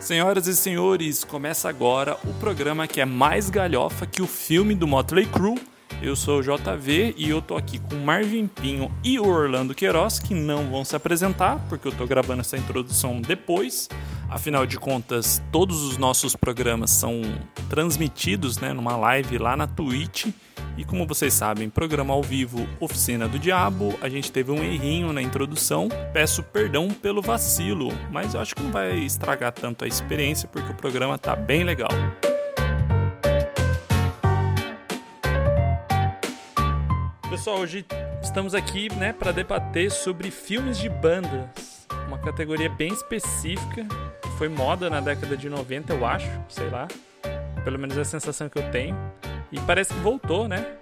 Senhoras e senhores, começa agora o programa que é mais galhofa que o filme do Motley Crue. Eu sou o JV e eu tô aqui com Marvin Pinho e o Orlando Queiroz, que não vão se apresentar, porque eu tô gravando essa introdução depois. Afinal de contas, todos os nossos programas são transmitidos né, numa live lá na Twitch. E como vocês sabem, programa ao vivo Oficina do Diabo, a gente teve um errinho na introdução. Peço perdão pelo vacilo, mas eu acho que não vai estragar tanto a experiência porque o programa tá bem legal. Pessoal, hoje estamos aqui, né, para debater sobre filmes de bandas, uma categoria bem específica, foi moda na década de 90, eu acho, sei lá. Pelo menos é a sensação que eu tenho. E parece que voltou, né?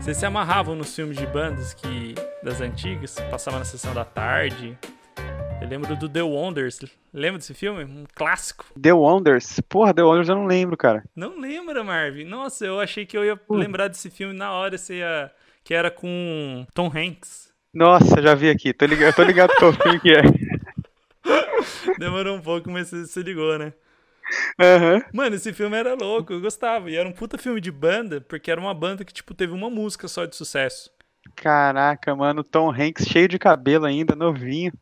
Vocês se amarravam nos filmes de bandas que das antigas, passava na sessão da tarde. Eu lembro do The Wonders. Lembra desse filme? Um clássico. The Wonders? Porra, The Wonders eu não lembro, cara. Não lembra, Marvin? Nossa, eu achei que eu ia uh. lembrar desse filme na hora, você ia... que era com Tom Hanks. Nossa, já vi aqui. Tô ligado, tô ligado qual filme que é. Demorou um pouco, mas você se ligou, né? Uhum. Mano, esse filme era louco, eu gostava. E era um puta filme de banda, porque era uma banda que, tipo, teve uma música só de sucesso. Caraca, mano, Tom Hanks cheio de cabelo ainda, novinho.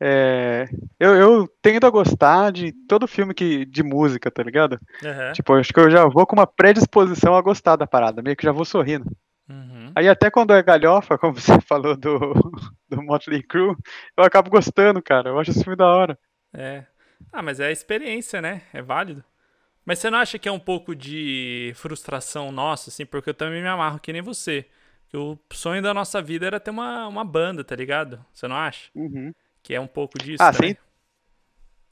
É, eu, eu tendo a gostar de todo filme que, de música, tá ligado? Uhum. Tipo, acho que eu já vou com uma predisposição a gostar da parada, meio que já vou sorrindo. Uhum. Aí até quando é galhofa, como você falou do, do Motley Crue, eu acabo gostando, cara. Eu acho esse filme da hora. É. Ah, mas é a experiência, né? É válido. Mas você não acha que é um pouco de frustração nossa, assim? Porque eu também me amarro que nem você. Que o sonho da nossa vida era ter uma, uma banda, tá ligado? Você não acha? Uhum. Que é um pouco disso. Ah, né? sem.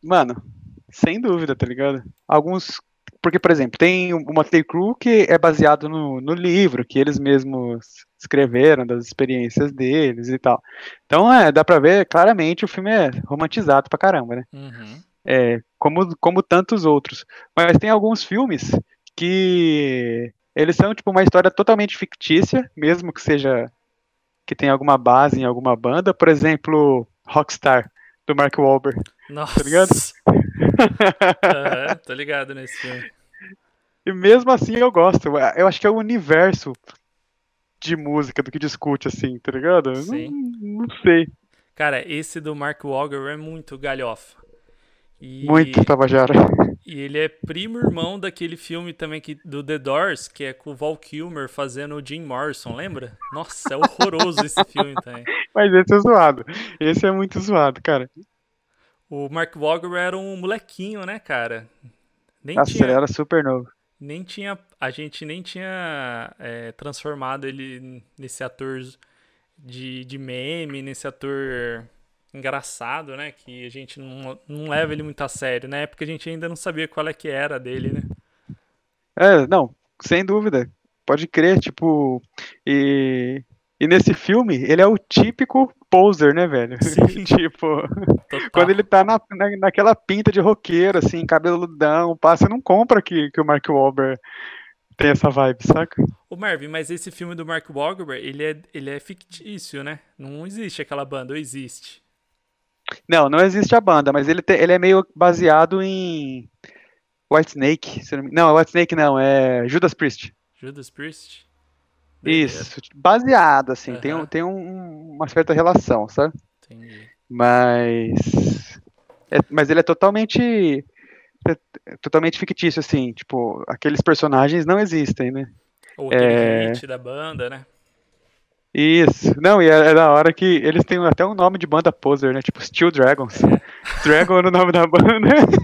Mano, sem dúvida, tá ligado? Alguns. Porque, por exemplo, tem o Motley Crue que é baseado no, no livro, que eles mesmos escreveram, das experiências deles e tal. Então, é, dá pra ver claramente o filme é romantizado pra caramba, né? Uhum. É, como, como tantos outros. Mas tem alguns filmes que eles são tipo uma história totalmente fictícia, mesmo que seja que tenha alguma base em alguma banda, por exemplo, Rockstar do Mark Wahlberg. Nossa. Tá ligado? uhum, tô ligado nesse filme. E mesmo assim eu gosto. Eu acho que é o universo de música do que discute assim, tá ligado? Sim. Não, não sei. Cara, esse do Mark Wahlberg é muito galhofa. E... Muito Tabajara. E ele é primo irmão daquele filme também que, do The Doors, que é com o Val Kilmer fazendo o Jim Morrison, lembra? Nossa, é horroroso esse filme também. Mas esse é zoado. Esse é muito zoado, cara. O Mark Wahlberg era um molequinho, né, cara? Nem Nossa, tinha, ele era super novo. nem tinha, a gente nem tinha é, transformado ele nesse ator de, de meme, nesse ator engraçado, né? Que a gente não, não leva ele muito a sério. Na época a gente ainda não sabia qual é que era dele, né? É, não, sem dúvida. Pode crer, tipo. E, e nesse filme, ele é o típico poser, né, velho? Sim. tipo, Total. quando ele tá na, na, naquela pinta de roqueiro, assim, cabeludão, você não compra que, que o Mark Wahlberg tem essa vibe, saca? Ô Marvin, mas esse filme do Mark Wahlberg, ele é, ele é fictício, né? Não existe aquela banda, ou existe? Não, não existe a banda, mas ele, te- ele é meio baseado em Whitesnake. se eu não me- Não, Whitesnake não, é Judas Priest. Judas Priest? Beleza, Isso, baseado, assim, tem, um- tem um- uma certa relação, sabe? Entendi. Mas. é- mas ele é totalmente. é totalmente fictício, assim, tipo, aqueles personagens não existem, né? Ou É. da banda, né? Isso. Não, e é, é da hora que eles têm até um nome de banda poser, né? Tipo Steel Dragons. Dragon é o nome da banda.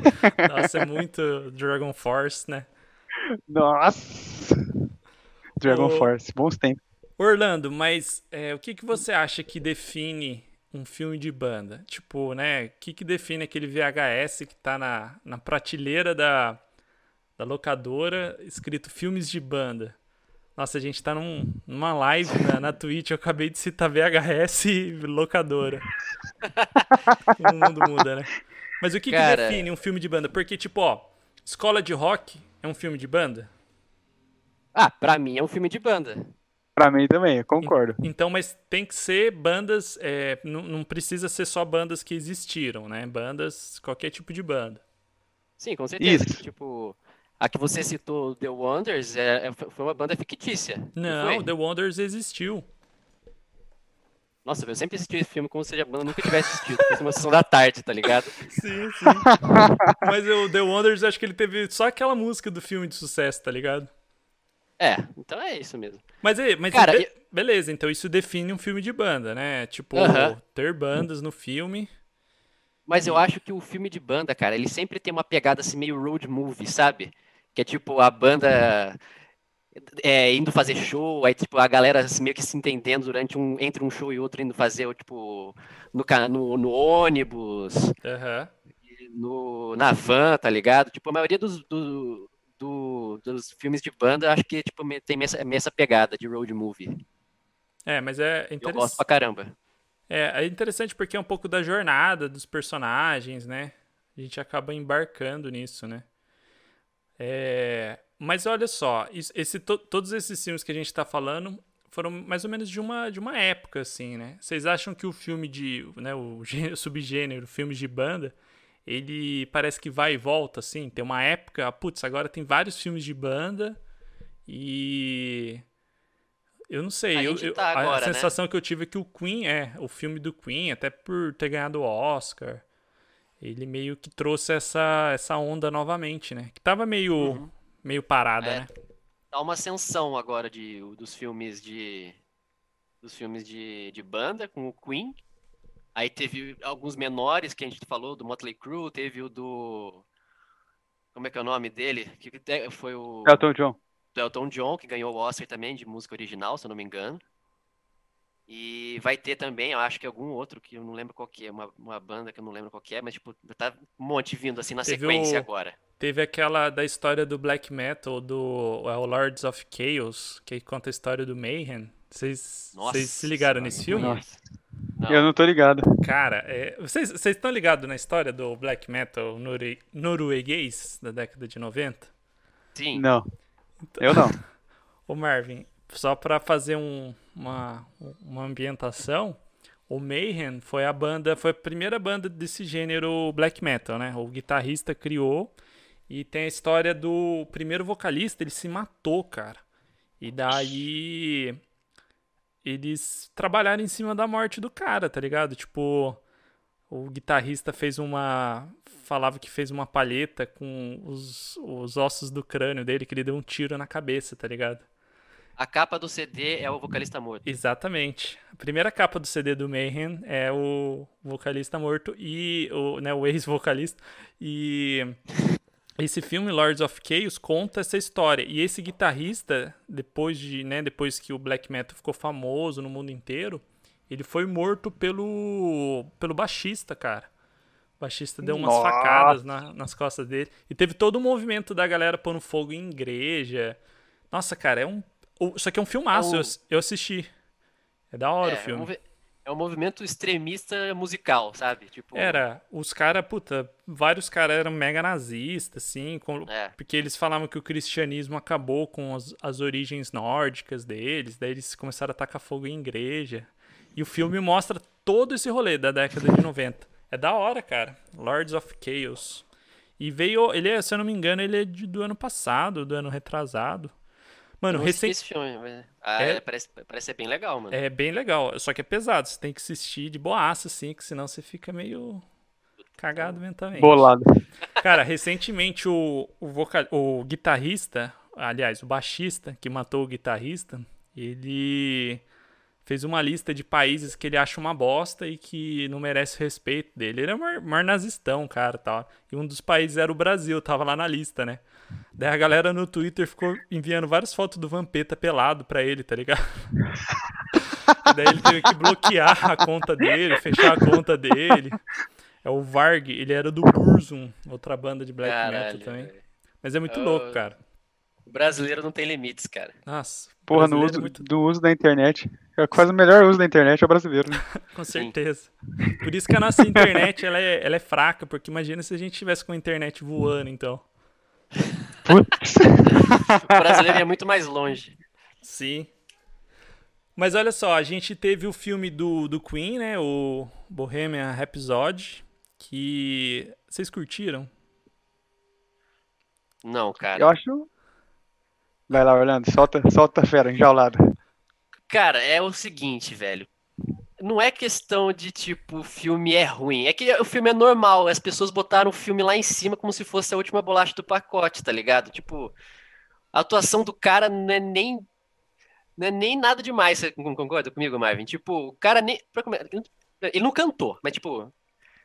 Nossa, é muito Dragon Force, né? Nossa! Dragon Ô- Force, bons tempos. Orlando, mas é, o que, que você acha que define um filme de banda? Tipo, né? O que, que define aquele VHS que tá na, na prateleira da, da locadora, escrito filmes de banda? Nossa, a gente tá num, numa live na, na Twitch, eu acabei de citar VHS e locadora. o mundo muda, né? Mas o que, que Cara- define um filme de banda? Porque, tipo, ó, Escola de Rock é um filme de banda? Ah, pra mim é um filme de banda. Pra mim também, eu concordo. Então, mas tem que ser bandas. é, não, não precisa ser só bandas que existiram, né? Bandas, qualquer tipo de banda. Sim, com certeza. Isso. Tipo, a que você citou, The Wonders, é, é- foi uma banda fictícia. Não, foi? The Wonders existiu. Nossa, eu sempre assisti esse filme como se a banda nunca tivesse assistido. Fosse uma sessão da tarde, tá ligado? Sim, sim. Mas o The Wonders, acho que ele teve só aquela música do filme de sucesso, tá ligado? É, então é isso mesmo. Mas, mas Cara, be- beleza, então isso define um filme de banda, né? Tipo, Aham. ter bandas no filme. Mas eu acho que o filme de banda, cara, ele sempre tem uma pegada assim meio road movie, sabe? Que é tipo a banda é, indo fazer show, aí tipo a galera meio que se entendendo durante um entre um show e outro indo fazer tipo no, no, no ônibus, Aham. no na van, tá ligado? Tipo a maioria dos, do- do- dos filmes de banda, acho que tipo tem essa, essa pegada de road movie. É, mas é Eu gosto interessante. pra caramba. É, é interessante porque é um pouco da jornada dos personagens, né? A gente acaba embarcando nisso, né? É, mas olha só, esse, to- todos esses filmes que a gente tá falando foram mais ou menos de uma, de uma época, assim, né? Vocês acham que o filme de, né, o gênero, subgênero, filmes de banda, ele parece que vai e volta, assim? Tem uma época, ah, putz, agora tem vários filmes de banda e... Eu não sei, A eu, tá a- a agora, né? sensação que eu tive é que o Queen, é, o filme do Queen, até por ter ganhado o Oscar, ele meio que trouxe essa, essa onda novamente, né? Que tava meio, Uhum. meio parada, É. né? Tá uma ascensão agora de, dos filmes de dos filmes de, de banda com o Queen. Aí teve alguns menores que a gente falou, do Motley Crue, teve o do como é que é o nome dele? Que até foi o Elton John. do Elton John, que ganhou o Oscar também de música original, se eu não me engano. E vai ter também, eu acho que algum outro que eu não lembro qual que é, uma, uma banda que eu não lembro qual que é, mas tipo, tá um monte vindo assim na Teve sequência o- agora. Teve aquela da história do black metal, do é, o Lords of Chaos, que conta a história do Mayhem. Vocês Nossa vocês se ligaram senhora, nesse filme? conheço. Não. Eu não tô ligado. Cara, é, vocês vocês estão ligados na história do black metal norue- norueguês da década de 90? Sim. Não. Eu não. Ô Marvin, só pra fazer um- uma, uma ambientação, o Mayhem foi a banda, foi a primeira banda desse gênero black metal, né? O guitarrista criou e tem a história do primeiro vocalista, ele se matou, cara. E daí eles trabalharam em cima da morte do cara, tá ligado? Tipo, o guitarrista fez uma. Falava que fez uma palheta com os, os ossos do crânio dele, que ele deu um tiro na cabeça, tá ligado? A capa do CD é o vocalista morto. Exatamente. A primeira capa do CD do Mayhem é o vocalista morto e o, né, o ex-vocalista. E esse filme, Lords of Chaos, conta essa história. E esse guitarrista, depois de, né, depois que o black metal ficou famoso no mundo inteiro, ele foi morto pelo pelo baixista, cara. O baixista deu umas Nossa. facadas na- nas costas dele. E teve todo o movimento da galera pondo fogo em igreja. Nossa, cara, é um. Isso aqui é um filmaço, É eu, eu assisti. É da hora é, o filme. um movi- é um movimento extremista musical, sabe? Tipo, Era, os caras, puta, vários caras eram mega nazistas, assim, com- É. porque eles falavam que o cristianismo acabou com as, as origens nórdicas deles, daí eles começaram a tacar fogo em igreja. E o filme mostra todo esse rolê da década de 90. É da hora, cara. Lords of Chaos. E veio, ele é, se eu não me engano, ele é de- do ano passado, do ano retrasado. Mano, recém, esse filme, mas- ah, É- é, parece, parece ser bem legal, mano. é bem legal, só que é pesado, você tem que assistir de boaça, assim, que senão você fica meio cagado mentalmente. Bolado. Cara, recentemente o, o, vocal, o guitarrista, aliás, o baixista que matou o guitarrista, ele fez uma lista de países que ele acha uma bosta e que não merece o respeito dele. Ele é mar, mar nazistão, cara, tal. E um dos países era o Brasil, tava lá na lista, né? Daí a galera no Twitter ficou enviando várias fotos do Vampeta pelado pra ele, tá ligado? Daí ele teve que bloquear a conta dele, fechar a conta dele. É o Varg, ele era do Burzum, outra banda de black metal Caralho, também. velho. Mas é muito Oh. louco, cara. O brasileiro não tem limites, cara. Nossa. Porra, no brasileiro uso, é muito- do uso da internet. É quase o melhor uso da internet é o brasileiro. né? Com certeza. Por isso que a nossa internet ela é, ela é fraca, porque imagina se a gente tivesse com a internet voando, então. Putz. O brasileiro é muito mais longe. Sim. Mas olha só, a gente teve o filme do, do Queen, né? O Bohemian Rhapsody, que vocês curtiram? Não, cara. Eu acho. Vai lá, Orlando, solta, solta a fera, enjaulada. Cara, é o seguinte, velho. Não é questão de, tipo, o filme é ruim. É que o filme é normal. As pessoas botaram o filme lá em cima como se fosse a última bolacha do pacote, tá ligado? Tipo, a atuação do cara não é nem. Não é nem nada demais. Você concorda comigo, Marvin? Tipo, o cara nem. Ele não cantou, mas, tipo,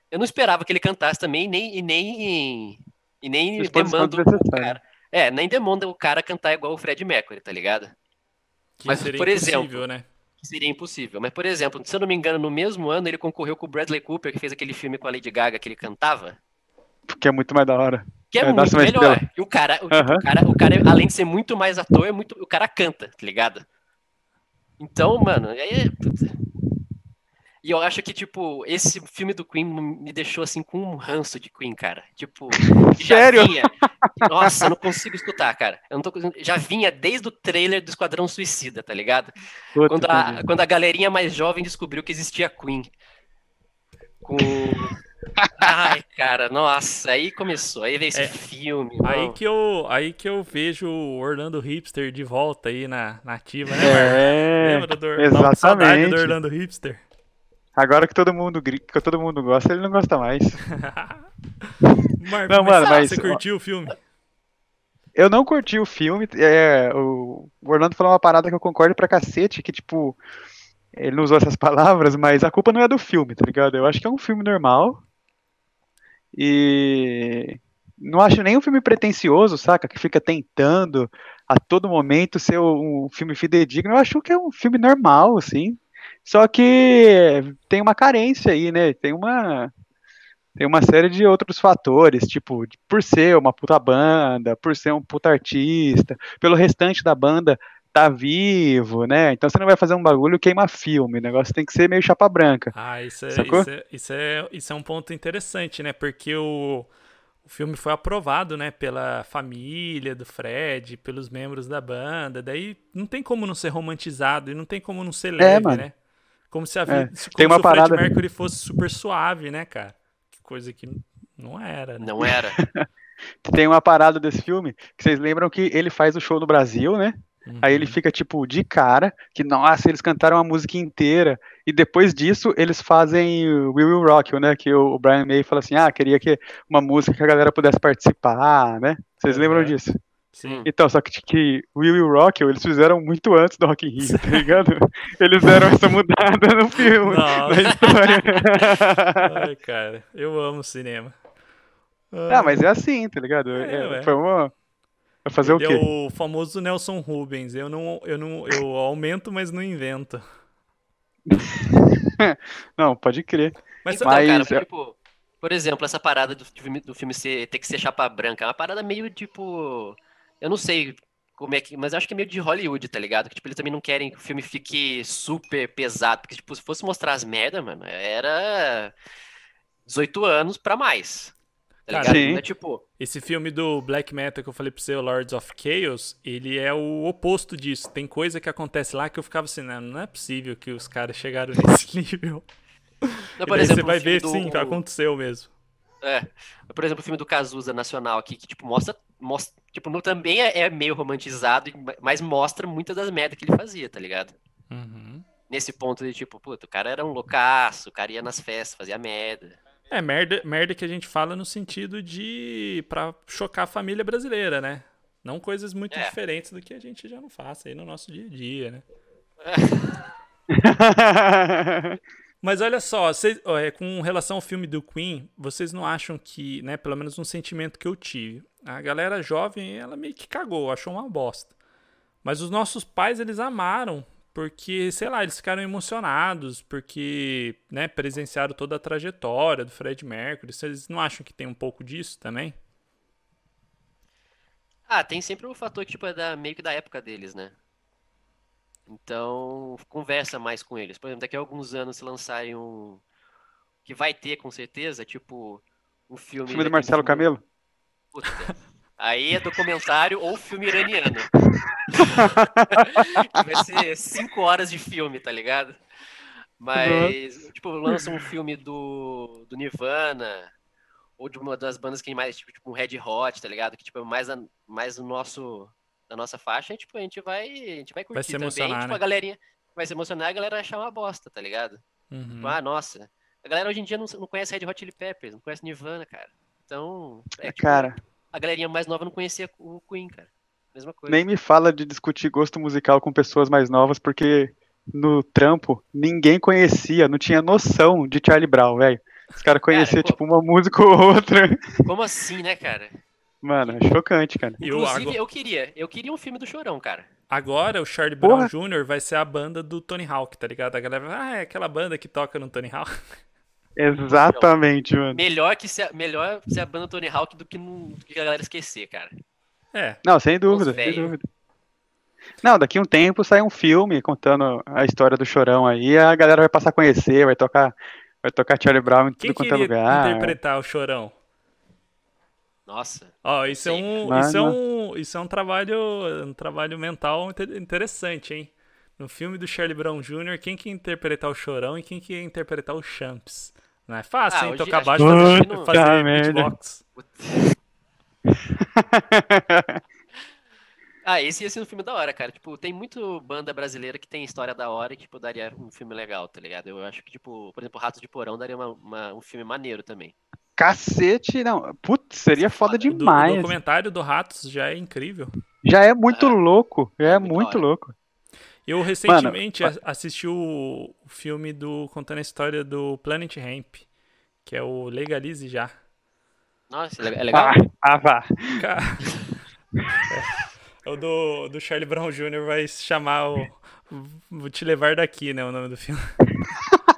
eu não esperava que ele cantasse também, nem, e nem. E nem demando o cara. É, nem demanda o cara cantar igual o Fred Mercury, tá ligado? Que Mas, por exemplo, né? Seria impossível. Mas, por exemplo, se eu não me engano, no mesmo ano ele concorreu com o Bradley Cooper, que fez aquele filme com a Lady Gaga que ele cantava. Que é muito mais da hora. Que é, é muito melhor. E o cara, o, uhum. cara, o cara, além de ser muito mais ator, é muito, o cara canta, tá ligado? Então, mano, aí é. E eu acho que, tipo, esse filme do Queen me deixou, assim, com um ranço de Queen, cara. Tipo, Sério? Vinha... Nossa, eu não consigo escutar, cara. Eu não tô... Já vinha desde o trailer do Esquadrão Suicida, tá ligado? Puta, quando, a... quando a galerinha mais jovem descobriu que existia Queen. Com... Ai, cara, nossa, aí começou, aí veio esse é, filme. Aí que, eu, aí que eu vejo o Orlando Hipster de volta aí na, na ativa, né? É, Lembra do, exatamente. Saudade do Orlando Hipster. Agora que todo mundo que todo mundo gosta, ele não gosta mais. Marco, não, mas, mano, mas você curtiu ó, o filme? Eu não curti o filme. É, o Orlando falou uma parada que eu concordo pra cacete, que tipo, ele não usou essas palavras, mas a culpa não é do filme, tá ligado? Eu acho que é um filme normal. E não acho nem um filme pretencioso, saca? Que fica tentando a todo momento ser um filme fidedigno. Eu acho que é um filme normal, assim. Só que tem uma carência aí, né? Tem uma tem uma série de outros fatores, tipo, por ser uma puta banda, por ser um puta artista, pelo restante da banda tá vivo, né? Então você não vai fazer um bagulho queima filme, o negócio tem que ser meio chapa branca. Ah, isso é, isso é, isso é, isso é um ponto interessante, né? Porque o, o filme foi aprovado, né, pela família do Fred, pelos membros da banda, daí não tem como não ser romantizado e não tem como não ser é, leve, é, né? Como se a vida, é, como tem uma se o parada... Fred Mercury fosse super suave, né, cara? Que coisa que não era. Né? Não era. tem uma parada desse filme que vocês lembram que ele faz o show no Brasil, né? Uhum. Aí ele uhum. fica, tipo, de cara, que, nossa, eles cantaram a música inteira. E depois disso, eles fazem We Will Rock You, né? Que o Brian May fala assim, ah, queria que uma música que a galera pudesse participar, né? Vocês uhum. lembram disso? Sim. Então, só que, que Will Rock You, eles fizeram muito antes do Rock in Rio, tá ligado? eles deram essa mudada no filme, Nossa. na história. Ai, cara, eu amo cinema. Ah, mas é assim, tá ligado? É, é, foi uma... Vai fazer Ele o quê? É o famoso Nelson Rubens. Eu não, eu não, eu aumento, mas não invento. não, pode crer. Mas, então, mas cara, tipo, por exemplo, essa parada do filme, do filme ser, ter que ser chapa branca, é uma parada meio tipo eu não sei como é que. Mas acho que é meio de Hollywood, tá ligado? Que tipo, eles também não querem que o filme fique super pesado. Porque, tipo, se fosse mostrar as merdas, mano, era 18 anos pra mais. Tá Cara, sim. É, tipo... Esse filme do Black Metal que eu falei pra você, o Lords of Chaos, ele é o oposto disso. Tem coisa que acontece lá que eu ficava assim, não, não é possível que os caras chegaram nesse nível. Não, por exemplo, você vai ver, do... sim, aconteceu mesmo. É. Por exemplo, o filme do Cazuza Nacional aqui, que, tipo, mostra. Mostra tipo, no, também é, é, meio romantizado, mas mostra muitas das merdas que ele fazia, tá ligado? Uhum. Nesse ponto de, tipo, puta, o cara era um loucaço, o cara ia nas festas, fazia merda. É, merda, merda que a gente fala no sentido de. pra chocar a família brasileira, né? Não coisas muito é. diferentes do que a gente já não faça aí no nosso dia a dia, né? Mas olha só, vocês, é, com relação ao filme do Queen, vocês não acham que, né, pelo menos um sentimento que eu tive, a galera jovem, ela meio que cagou, achou uma bosta. Mas os nossos pais, eles amaram, porque, sei lá, eles ficaram emocionados, porque, né, presenciaram toda a trajetória do Fred Mercury. Vocês não acham que tem um pouco disso também? Ah, tem sempre o fator que, tipo, é da, meio que da época deles, né? Então, conversa mais com eles. Por exemplo, daqui a alguns anos se lançarem um. Que vai ter, com certeza, tipo, um filme. O filme do Marcelo filme... Camelo? Puta. Aí é documentário ou filme iraniano. vai ser cinco horas de filme, tá ligado? Mas, uhum. tipo, lança um filme do, do Nirvana, ou de uma das bandas que mais, tipo, tipo um Red Hot, tá ligado? Que, tipo, é mais, a, mais o nosso, da nossa faixa, e, tipo, a gente vai, a gente vai curtir se também. emocionar, tipo, né? a galerinha vai se emocionar, a galera vai achar uma bosta, tá ligado? Uhum. Tipo, ah, nossa. A galera hoje em dia não, não conhece Red Hot Chili Peppers, não conhece Nirvana, cara. Então, é tipo, Cara, a galerinha mais nova não conhecia o Queen, cara. Mesma coisa. nem me fala de discutir gosto musical com pessoas mais novas, porque no trampo ninguém conhecia, não tinha noção de Charlie Brown, velho. Os caras conheciam, tipo, uma música ou outra. Como assim, né, cara? Mano, é chocante, cara. E o Inclusive, agora, eu queria, eu queria um filme do Chorão, cara. agora o Charlie Brown Porra. Jr. vai ser a banda do Tony Hawk, tá ligado? A galera vai, ah, é aquela banda que toca no Tony Hawk. Exatamente, mano. Melhor que ser, melhor ser a banda Tony Hawk do que, não- do que a galera esquecer, cara. É, Não, sem dúvida, sem dúvida. Não, daqui a um tempo sai um filme contando a história do Chorão aí, a galera vai passar a conhecer, vai tocar, vai tocar Charlie Brown em quem tudo quanto é lugar. interpretar o Chorão? Nossa. Ó, isso é um, isso é um, isso é um trabalho, um trabalho mental inte- interessante, hein? No filme do Charlie Brown Jr., quem que ia interpretar o Chorão e quem que ia interpretar o Champs? Não é fácil, Ah, hein? hoje Tocar acho baixo que e fazer, beatbox. Ah, esse ia ser um filme da hora, cara. Tipo, tem muito banda brasileira que tem história da hora e, tipo, daria um filme legal, tá ligado? Eu acho que, tipo, por exemplo, Ratos de Porão daria uma- uma- um filme maneiro também. Cacete, não. Putz, seria foda O do- O demais. documentário do Ratos já é incrível. Já é muito Ah, louco, já é muito muito hora. louco. Eu recentemente Mano, assisti o, filme do contando a história do Planet Hemp, que é o Legalize Já. Nossa, é legal? Ah, ah, vá. Cara, é, o do, do Charlie Brown Jr. vai se chamar o Vou Te Levar Daqui, né? O nome do filme.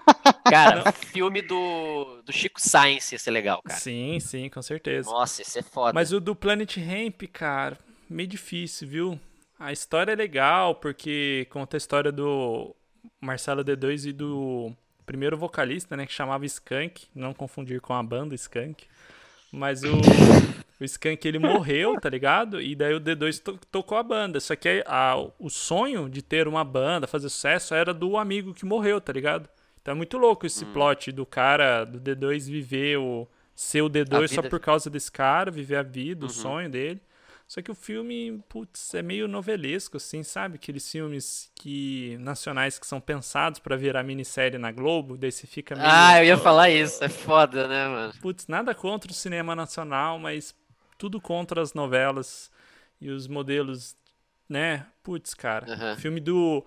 Cara, filme do, do Chico Science ia ser legal, cara. Sim, sim, com certeza. Nossa, isso é foda. Mas o do Planet Hemp, cara, meio difícil, viu? A história é legal, porque conta a história do Marcelo D2 e do primeiro vocalista, né, que chamava Skank, não confundir com a banda Skank. Mas o, o Skank, ele morreu, tá ligado? E daí o D2 to- tocou a banda. Só que a- o sonho de ter uma banda, fazer sucesso, era do amigo que morreu, tá ligado? Então é muito louco esse plot do cara, do D2 viver o... Ser o D2 só por causa desse cara, viver a vida, o Uhum. sonho dele. Só que o filme, putz, é meio novelesco, assim, sabe? Aqueles filmes que nacionais que são pensados pra virar minissérie na Globo, daí você fica meio. Ah, eu ia falar isso. É foda, né, mano? Putz, nada contra o cinema nacional, mas tudo contra as novelas e os modelos, né? Putz, cara. Aham. Filme do.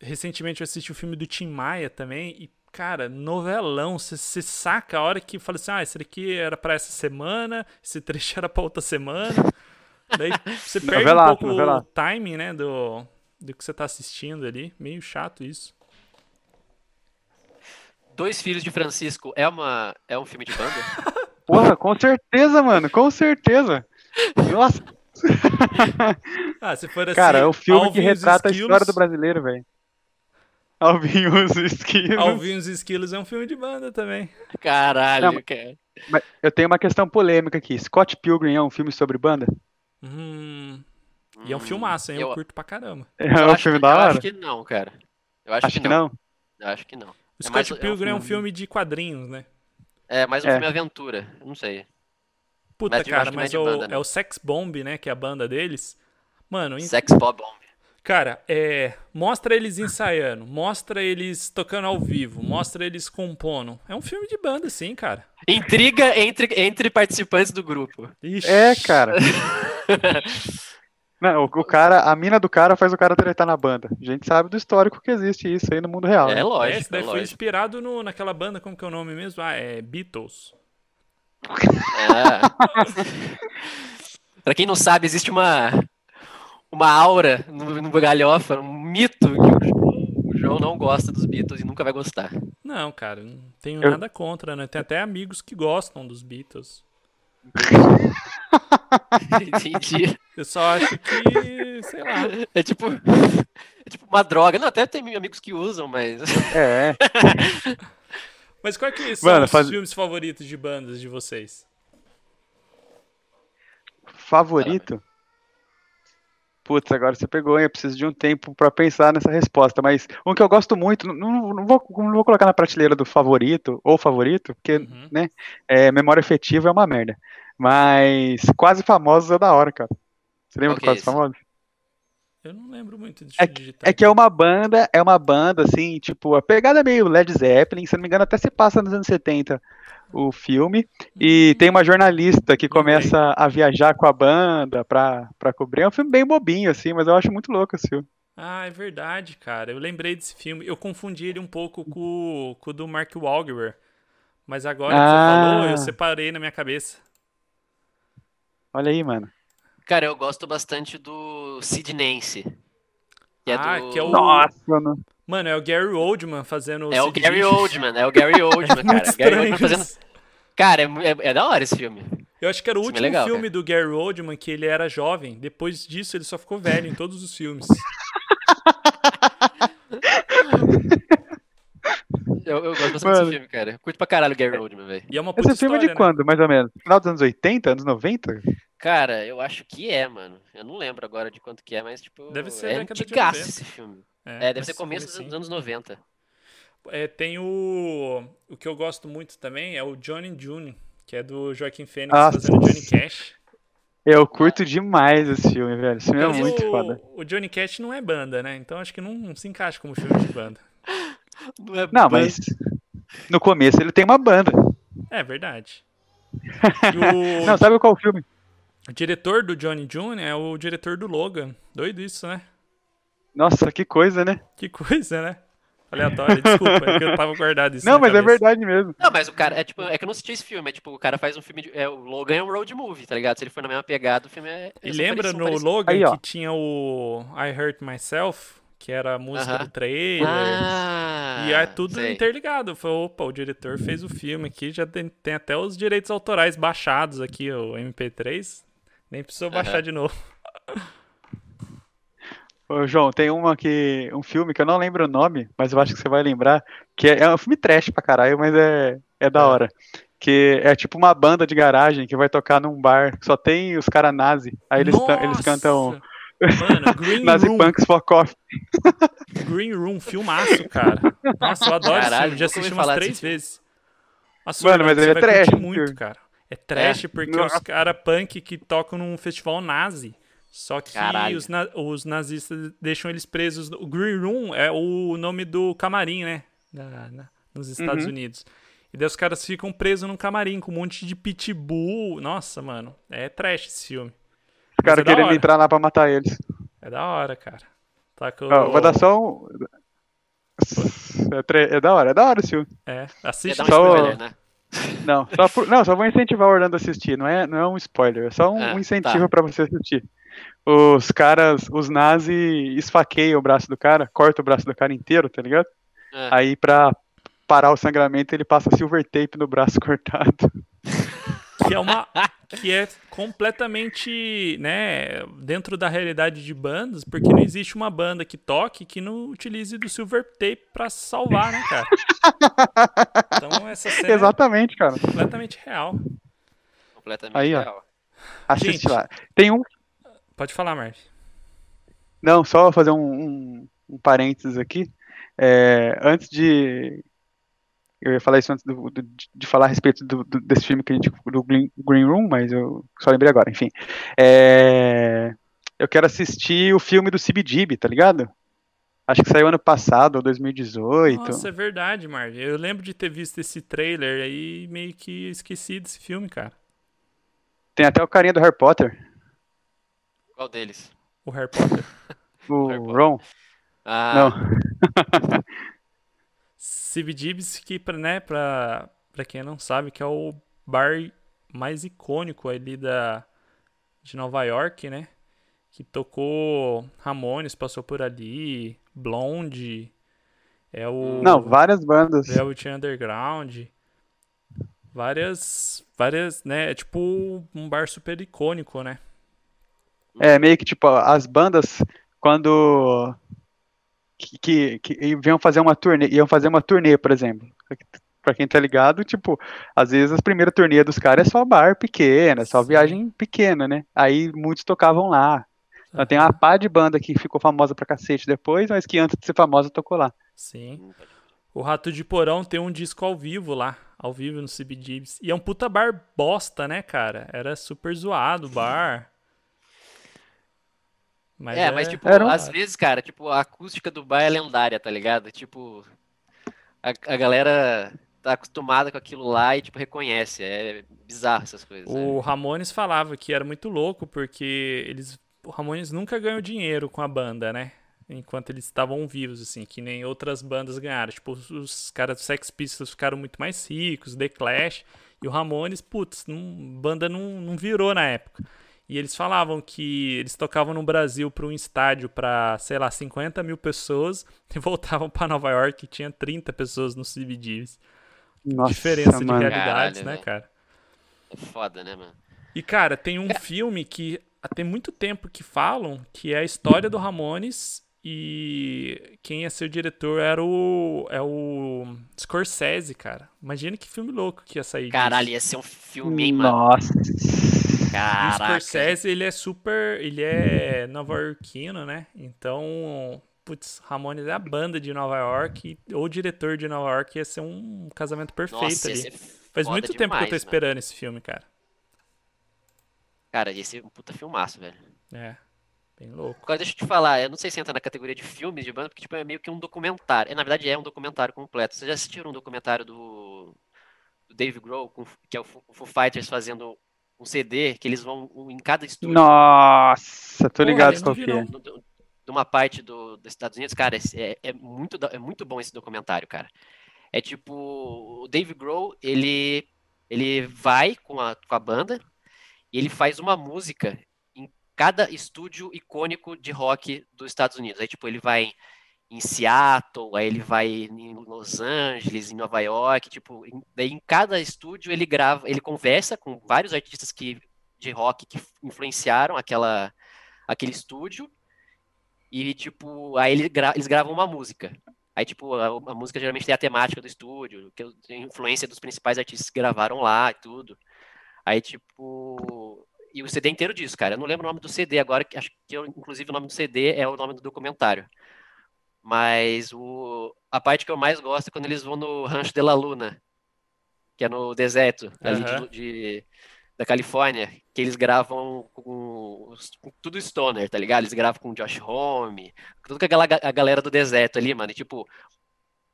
Recentemente eu assisti o filme do Tim Maia também e. Cara, novelão, você saca a hora que fala assim, ah, esse daqui era pra essa semana, esse trecho era pra outra semana. Daí você perde um pouco novelaço. o timing, né, do, do que você tá assistindo ali. Meio chato isso. Dois Filhos de Francisco é, uma, é um filme de banda? Porra, com certeza, mano, com certeza. Nossa, Ah, se for assim, cara, é o filme que retrata a história do brasileiro, velho. Alvin e os esquilos. Alvin e os Esquilos é um filme de banda também. Caralho, Não, cara. Mas eu tenho uma questão polêmica aqui. Scott Pilgrim é um filme sobre banda? Hum, e é um Hum, filmaço, hein? Eu, eu- curto pra caramba. É eu um acho filme que- da Eu hora? acho que não, cara. Eu acho, Acho que, não. Eu acho que não. O É Scott mais- é um Pilgrim é um filme- filme de quadrinhos, né? É mais um É. filme aventura. Eu Não sei. Puta, cara, é mas de o- banda, é não. o Sex Bomb, né? Que é a banda deles. Mano, Sex Bob Bomb. cara, é, mostra eles ensaiando, mostra eles tocando ao vivo, mostra eles compondo. É um filme de banda, sim, cara. Intriga entre, entre participantes do grupo. Ixi. É, cara. Não, o, o cara, a mina do cara faz o cara tretar na banda. A gente sabe do histórico que existe isso aí no mundo real. É né? Esse lógico, é daí foi lógico. inspirado no, naquela banda, como que é o nome mesmo? Ah, é Beatles. É. pra quem não sabe, existe uma, uma aura no, no Galhofa, um mito que o, o João não gosta dos Beatles e nunca vai gostar. Não, cara, não tenho Eu- nada contra, né? Tem até amigos que gostam dos Beatles. Entendi. Eu só acho que, sei lá. É tipo, é tipo uma droga. Não, até tem amigos que usam, mas. É, Mas qual que são Mano, os faz- filmes favoritos de bandas de vocês? favorito. Putz, agora você pegou, hein? Eu preciso de um tempo pra pensar nessa resposta. Mas um que eu gosto muito, não, não, vou, não vou colocar na prateleira do favorito ou favorito, porque, Uhum. né? É, memória efetiva é uma merda. Mas quase famosos é da hora, cara. Você lembra Qual do é Quase esse? Famosos? Eu não lembro muito de É. É que é uma banda, é uma banda, assim, tipo, a pegada é meio Led Zeppelin, se não me engano, até se passa nos anos 70 o filme. E tem uma jornalista que começa a viajar com a banda pra, pra cobrir. É um filme bem bobinho, assim, mas eu acho muito louco esse filme. Ah, é verdade, cara. Eu lembrei desse filme. Eu confundi ele um pouco com, com o do Mark Wahlberg. Mas agora que você Ah. falou, eu separei na minha cabeça. Olha aí, mano. Cara, eu gosto bastante do Sid Nance. Que é Ah, do... que é o- Nossa, mano. Mano, é o Gary Oldman fazendo É o Sid Gary Vicious. Oldman, é o Gary Oldman, Muito cara. O Gary Oldman fazendo... Cara, é, é- é da hora esse filme. Eu acho que era o Esse filme último é legal, filme cara. do Gary Oldman que ele era jovem. Depois disso, ele só ficou velho em todos os filmes. Eu, eu gosto bastante desse filme, cara. Curto pra caralho o Gary Oldman, velho. E é uma puta Esse filme é de história, né? quando, mais ou menos? Final dos anos 80, anos 90? Cara, eu acho que é, mano. Eu não lembro agora de quanto que é, mas, tipo, Deve ser é antigaço 90. esse filme. É, É, deve ser começo dos comecinho. anos 90. É, tem o. O que eu gosto muito também é o Johnny June, que é do Joaquim Fênix Nossa. fazendo Johnny Cash. Eu curto demais esse filme, velho. Esse filme é Mas muito o, foda. o Johnny Cash não é banda, né? Então acho que não, não se encaixa como filme de banda. Não, é Não, banda. mas no começo ele tem uma banda. É verdade. O, Não, sabe qual filme? O diretor do Johnny June é o diretor do Logan. Doido isso, né? Nossa, que coisa, né? Que coisa, né? Aleatório, desculpa, é que eu tava guardado isso Não, mas é cabeça. verdade mesmo. Não, mas o cara, é tipo, é que eu não assisti esse filme, é tipo, o cara faz um filme de, é, o Logan é um road movie, tá ligado? Se ele for na mesma pegada, o filme é... E eles lembra no parecidos. Logan Aí, que tinha o I Hurt Myself, que era a música Aham. do trailer. Ah, E é tudo sei. interligado. Foi, opa, o diretor fez o filme aqui, já tem, tem até os direitos autorais baixados aqui, o MP3. Nem precisou baixar Aham. de novo. Ô, João, tem uma que, um filme que eu não lembro o nome, mas eu acho que você vai lembrar, que é, é um filme trash pra caralho, mas é, é da É. hora. Que é tipo uma banda de garagem que vai tocar num bar, só tem os caras nazi. Aí eles, eles cantam Mano, Green Nazi Room, Punks Fuck Off. Green Room, filmaço, cara. Nossa, eu adoro esse Caralho, filme, já assisti umas três vezes. Nossa, Mano, mas ele é vai trash, muito, cara. É trash porque Nossa. os caras punk que tocam num festival nazi. Só que os, na- os nazistas deixam eles presos. O Green Room é o nome do camarim, né? Da- na- nos Estados Uhum. Unidos. E daí os caras ficam presos num camarim com um monte de pitbull. Nossa, mano. É trash esse filme. Os caras é querendo entrar lá pra matar eles. É da hora, cara. Tá com... Ó, vou dar só um. É, tre- é da hora, é da hora esse filme. É, assiste. dar um Só- spoiler, né? Não, só, por- não, só vou incentivar o Orlando a assistir. Não é, não é um spoiler, é só um, Ah, um incentivo tá. pra você assistir. Os caras, os nazis esfaqueiam o braço do cara, corta o braço do cara inteiro, tá ligado? Ah, Aí pra parar o sangramento ele passa silver tape no braço cortado. Que é uma que é completamente, né, dentro da realidade de bandas, porque não existe uma banda que toque que não utilize do silver tape pra salvar, né, cara? Então essa cena Exatamente, cara. é completamente real. completamente Aí, ó. real. Assiste Gente. lá. Tem um. Pode falar, Marv. Não, só fazer um, um, um parênteses aqui. É, antes de. Eu ia falar isso antes do- do- de falar a respeito do- do- desse filme que a gente, do Green, Green Room, mas eu só lembrei agora, enfim. É, eu quero assistir o filme do CBGB, tá ligado? Acho que saiu ano passado, ou 2018. Nossa, é verdade, Marv. Eu lembro de ter visto esse trailer aí e meio que esqueci desse filme, cara. Tem até o carinha do Harry Potter, Qual deles? O Harry Potter. o Harry Potter. Ron. Ah, Não. CBGB's que, pra, né, pra quem não sabe, que é o bar mais icônico ali da, de Nova York, né? Que tocou Ramones, passou por ali, Blonde, é o Não, várias bandas. Velvet Underground, várias, várias, né? É tipo um bar super icônico, né? É, meio que tipo, as bandas, quando que, que, que iam fazer uma turnê, iam fazer uma turnê, por exemplo. Pra quem tá ligado, tipo, às vezes as primeiras turnê dos caras é só bar pequeno, é só viagem pequena, né? Aí muitos tocavam lá. Então, tem uma pá de banda que ficou famosa pra cacete depois, mas que antes de ser famosa tocou lá. Sim. O Rato de Porão tem um disco ao vivo lá, ao vivo no CBGBs. E é um puta bar bosta, né, cara? Era super zoado o bar. Mas é, é, mas tipo, um... às vezes, cara, tipo, a acústica do bar é lendária, tá ligado? Tipo, a, a galera tá acostumada com aquilo lá e, tipo, reconhece. É bizarro essas coisas. O Ramones falava que era muito louco porque eles. O Ramones nunca ganhou dinheiro com a banda, né? Enquanto eles estavam vivos, assim, que nem outras bandas ganharam. Tipo, os, os caras do Sex Pistols ficaram muito mais ricos, The Clash. E o Ramones, putz, não, banda não, não virou na época. E eles falavam que eles tocavam no Brasil para um estádio para, sei lá, 50 mil pessoas e voltavam para Nova York e tinha 30 pessoas no CBGBs. Nossa, Diferença mano. de realidades, Caralho, né, véio. cara? É foda, né, mano? E, cara, tem um filme que tem muito tempo que falam que é a história do Ramones e quem ia ser o diretor era o. É o Scorsese, cara. Imagina que filme louco que ia sair. Caralho, disso. ia ser um filme, hein, mano. Nossa. Caraca. O Scorsese, ele é super. Ele é nova-iorquino, né? Então. Putz, Ramones é a banda de Nova York, ou o diretor de Nova York ia ser um casamento perfeito Nossa, ali. Faz muito demais, tempo que eu tô esperando mano. esse filme, cara. Cara, ia ser um puta filmaço, velho. É. Bem louco. Agora deixa eu te falar, eu não sei se entra na categoria de filmes de banda, porque tipo, é meio que um documentário. É, na verdade é um documentário completo. Vocês já assistiram um documentário do, do Dave Grohl, com, que é o Foo Fighters fazendo um CD, que eles vão em cada estúdio. Nossa, tô ligado com o que. De uma parte do, dos Estados Unidos, cara, é, é, muito, é muito bom esse documentário, cara. É tipo, o Dave Grohl, ele, ele vai com a, com a banda e ele faz uma música cada estúdio icônico de rock dos Estados Unidos. Aí, tipo, ele vai em Seattle, aí ele vai em Los Angeles, em Nova York, tipo, em, daí em cada estúdio ele grava, ele conversa com vários artistas que, de rock que influenciaram aquela, aquele estúdio, e, tipo, aí ele gra, eles gravam uma música. Aí, tipo, a, a, música geralmente tem a temática do estúdio, que a influência dos principais artistas que gravaram lá e tudo. Aí, tipo, e o CD inteiro disso, cara. Eu não lembro o nome do CD agora, acho que eu, inclusive o nome do CD é o nome do documentário. Mas o, a parte que eu mais gosto é quando eles vão no Rancho de la Luna, que é no deserto uhum. ali de, de, da Califórnia, que eles gravam com, com, tudo stoner, tá ligado? Eles gravam com Josh Homme, tudo com aquela a galera do deserto ali, mano. E, tipo,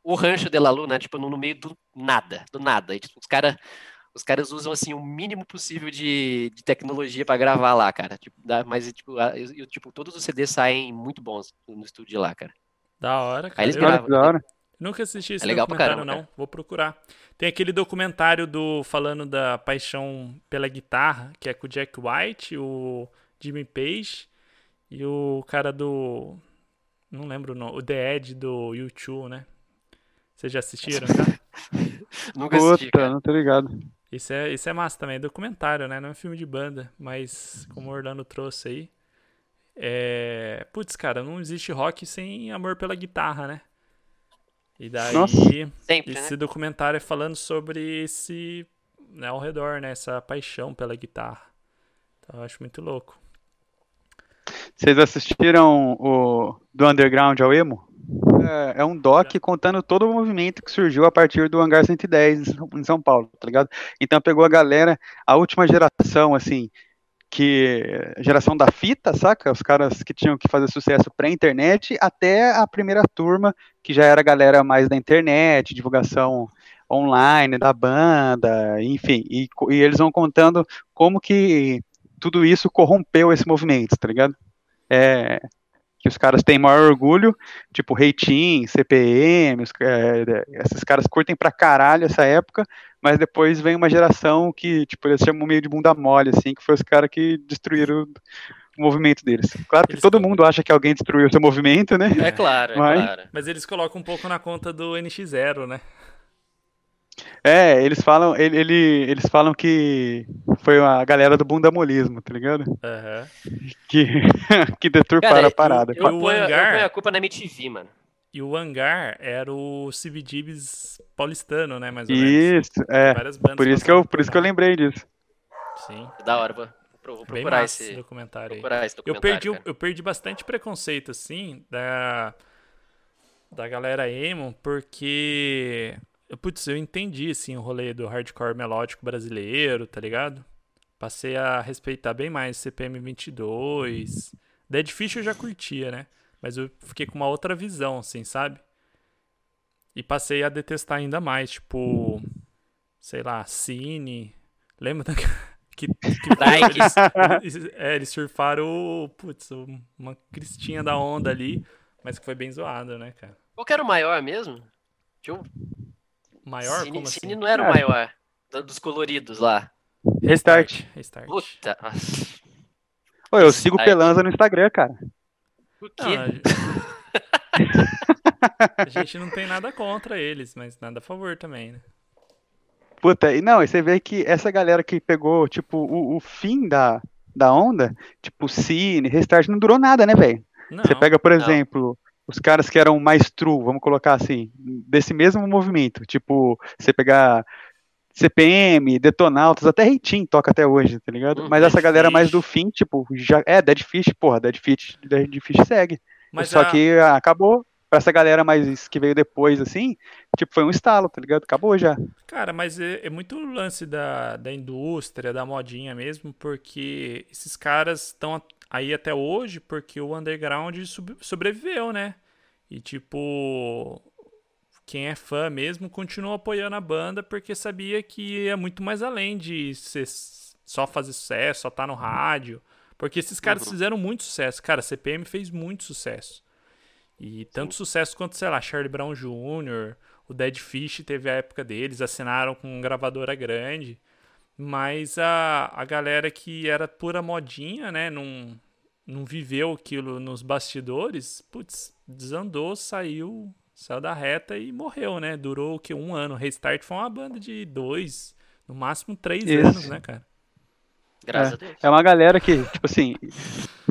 o Rancho de la Luna, tipo, no, no meio do nada, do nada. E, tipo, os caras os caras usam assim o mínimo possível de, de tecnologia para gravar lá, cara. Tipo, dá, mas tipo, a, eu, tipo, todos os CDs saem muito bons no estúdio lá, cara. Da hora, cara. Aí eles gravam. Da hora. Nunca assisti esse é legal documentário, caramba, não. Cara. Vou procurar. Tem aquele documentário do falando da paixão pela guitarra, que é com o Jack White, o Jimmy Page e o cara do. Não lembro o nome. O The Ed do YouTube, né? Vocês já assistiram, tá? Nunca assisti. Puta, cara. não tô ligado. Isso é, isso é massa também, é documentário, né? Não é filme de banda, mas como o Orlando trouxe aí. É... Putz, cara, não existe rock sem amor pela guitarra, né? E daí, Sempre, esse né? documentário é falando sobre esse, né, ao redor, né? Essa paixão pela guitarra. Então eu acho muito louco. Vocês assistiram o do Underground ao Emo? É, é, um doc contando todo o movimento que surgiu a partir do Hangar 110 em São Paulo, tá ligado? Então pegou a galera, a última geração, assim, que geração da fita, saca? Os caras que tinham que fazer sucesso pré-internet, até a primeira turma, que já era a galera mais da internet, divulgação online da banda, enfim, e, e eles vão contando como que tudo isso corrompeu esse movimento, tá ligado? É, que os caras têm maior orgulho, tipo Reitin, CPM, os, é, esses caras curtem pra caralho essa época, mas depois vem uma geração que, tipo, eles chamam meio de bunda mole, assim, que foi os caras que destruíram o movimento deles. Claro que eles todo colocam... mundo acha que alguém destruiu o seu movimento, né? É claro, é mas... claro. Mas eles colocam um pouco na conta do NX0, né? É, eles falam, ele, ele, eles falam que foi a galera do bundamolismo, tá ligado? Uhum. Que, que deturparam Cara, a parada. Eu, eu, ponho, hangar, eu ponho a culpa na MTV, mano. E o Hangar era o CBGBs paulistano, né? Mais ou menos. Isso, é. Por isso, que eu, por isso que eu lembrei disso. Sim. Da hora, vou vou procurar esse, documentário aí. procurar esse Eu documentário. perdi, o- cara. eu perdi bastante preconceito, assim, da, da galera emo, porque, putz, eu entendi, assim, o rolê do hardcore melódico brasileiro, tá ligado? Passei a respeitar bem mais CPM 22. Dead Fish eu já curtia, né? Mas eu fiquei com uma outra visão, assim, sabe? E passei a detestar ainda mais, tipo, sei lá, Cine. Lembra da... que, que eles, é, eles surfaram, putz, uma cristinha da onda ali, mas que foi bem zoado, né, cara? Qual que era o maior mesmo? Tinha um... Maior? Cine, Como Cine assim? não era o maior. do- Dos coloridos lá. Restart. Restart. Puta. nossa. Ô, eu sigo o Aí. Pelanza no Instagram, cara. Por Não, quê? a gente- a gente não tem nada contra eles, mas nada a favor também, né? Puta, e não, e você vê que essa galera que pegou, tipo, o, o fim da, da onda, tipo, Cine, Restart, não durou nada, né, velho? Você pega, por não. exemplo, os caras que eram mais true, vamos colocar assim, desse mesmo movimento, tipo, você pegar CPM, Detonautas, até Reitinho toca até hoje, tá ligado? Hum, Mas essa Dead galera mais do fim, tipo, já é Dead Fish, porra, Dead Fish, Dead Fish segue. mas Só a- que ah, acabou. Pra essa galera mais que veio depois, assim, tipo, foi um estalo, tá ligado? Acabou já. Cara, mas é, é muito lance da, da indústria, da modinha mesmo, porque esses caras estão aí até hoje porque o underground sobreviveu, né? E tipo, quem é fã mesmo continua apoiando a banda porque sabia que é muito mais além de ser só fazer sucesso, só tá no rádio. Porque esses caras Uhum. fizeram muito sucesso. Cara, CPM fez muito sucesso. E tanto sucesso quanto, sei lá, Charlie Brown Jr., o Dead Fish teve a época deles, assinaram com gravadora grande. Mas a, a galera que era pura modinha, né, não, não viveu aquilo nos bastidores, putz, desandou, saiu, saiu da reta e morreu, né? Durou o que? Um ano. Restart foi uma banda de dois, no máximo três Isso. anos, né, cara? Graças a Deus. É uma galera que, tipo assim,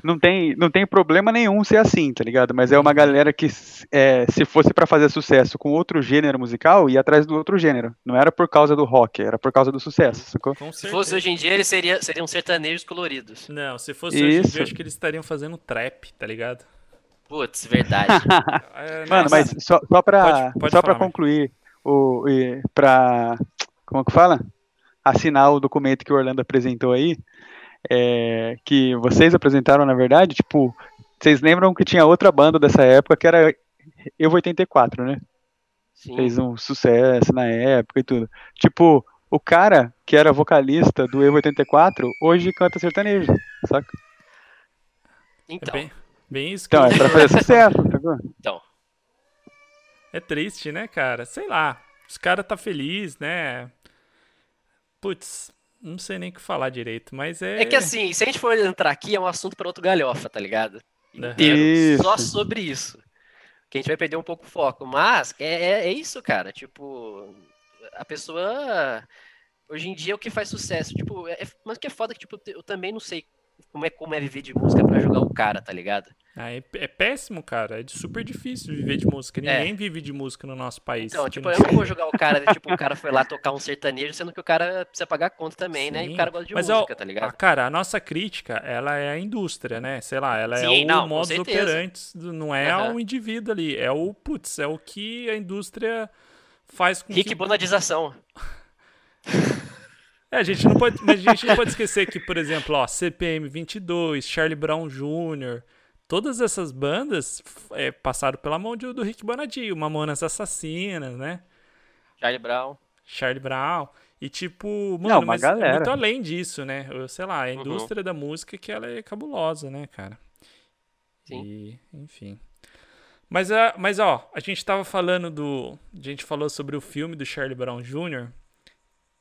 não tem, não tem problema nenhum ser assim, tá ligado? Mas é uma galera que, é, se fosse pra fazer sucesso com outro gênero musical, ia atrás do outro gênero. Não era por causa do rock, era por causa do sucesso, sacou? Com Se fosse hoje em dia, eles seria, seriam sertanejos coloridos. Não, se fosse hoje em Isso. dia, acho que eles estariam fazendo trap, tá ligado? Putz, verdade. É, Mano, mas só, só pra, Pode- pode só pra falar, Mike. concluir, o, e, pra, como que fala? Assinar o documento que o Orlando apresentou aí, é, que vocês apresentaram, na verdade, tipo, vocês lembram que tinha outra banda dessa época que era Eu 84, né? Sim. fez um sucesso na época e tudo. Tipo, o cara que era vocalista do Evo 84, hoje canta sertanejo, saca? é Então, bem, bem isso Então, é pra fazer sucesso, sacou? então. É triste, né, cara? Sei lá. Os caras tá feliz, né? Putz, não sei nem o que falar direito, mas é. É que assim, se a gente for entrar aqui, é um assunto para outro galhofa, tá ligado? Inteiro. Isso. Só sobre isso. Que a gente vai perder um pouco o foco. Mas é, é, é isso, cara. Tipo, a pessoa. Hoje em dia, o que faz sucesso? Tipo, é, mas o que é foda que, tipo, eu também não sei como é, como é viver de música pra jogar o cara, tá ligado? Ah, é, é péssimo, cara. É super difícil viver de música. É. Ninguém vive de música no nosso país. Então, tipo, eu não vou jogar o cara, tipo, o cara foi lá tocar um sertanejo, sendo que o cara precisa pagar conta também, né? E Sim. o cara gosta de Mas, música, ó, tá Ah, ligado? cara, a nossa crítica, ela é a indústria, né? Sei lá, ela é Sim, o não, modus do- não é Aham. o indivíduo ali. É o, putz, é o que a indústria faz com Rick que... Bonadização. É, a gente não pode, mas a gente não pode esquecer que, por exemplo, ó, CPM 22, Charlie Brown Jr., todas essas bandas é, passaram pela mão de- do Rick Bonadio, Mamonas Assassinas, né? Charlie Brown. Charlie Brown. E tipo, mano, uma mas é galera. muito além disso, né? Eu sei lá, a Uhum. indústria da música que ela é cabulosa, né, cara? Sim. E, enfim. Mas, a, mas ó, a gente tava falando do. A gente falou sobre o filme do Charlie Brown Jr.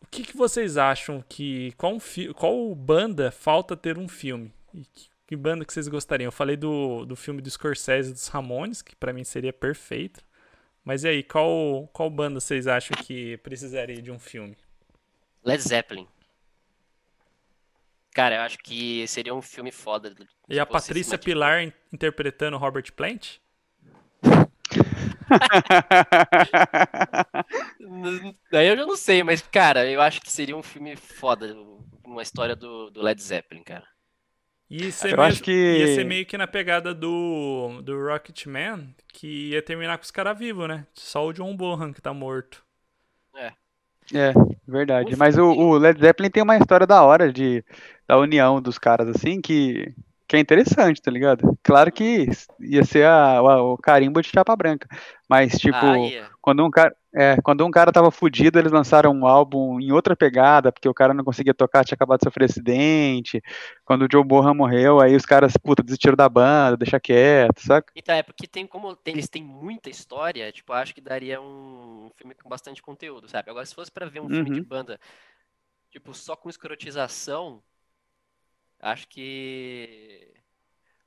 O que, que vocês acham que. Qual, qual banda falta ter um filme? E que, que banda que vocês gostariam? Eu falei do, do filme do Scorsese dos Ramones, que pra mim seria perfeito. Mas e aí, qual, qual banda vocês acham que precisaria de um filme? Led Zeppelin. Cara, eu acho que seria um filme foda. E a fosse Patrícia Pilar in- interpretando Robert Plant? Daí eu já não sei, mas, cara, eu acho que seria um filme foda. Um uma história do, do Led Zeppelin, cara. Ia ser, Eu mesmo- acho que- ia ser meio que na pegada do, do Rocketman, que ia terminar com os caras vivos, né? Só o John Bonham que tá morto. É, verdade. Ufa, Mas o, o Led Zeppelin tem uma história da hora de, da união dos caras, assim, que, que é interessante, tá ligado? Claro que ia ser a, o, o carimbo de chapa branca. Mas, tipo, Ah, quando um cara, é, quando um cara tava fudido, eles lançaram um álbum em outra pegada, porque o cara não conseguia tocar, tinha acabado de sofrer acidente. Quando o Joe Bonham morreu, aí os caras, puta, desistiram da banda, deixa quieto, saca? Então, é porque tem como tem- eles têm muita história, tipo, acho que daria um filme com bastante conteúdo, sabe? Agora, se fosse pra ver um filme de Uhum. banda, tipo, só com escrotização, acho que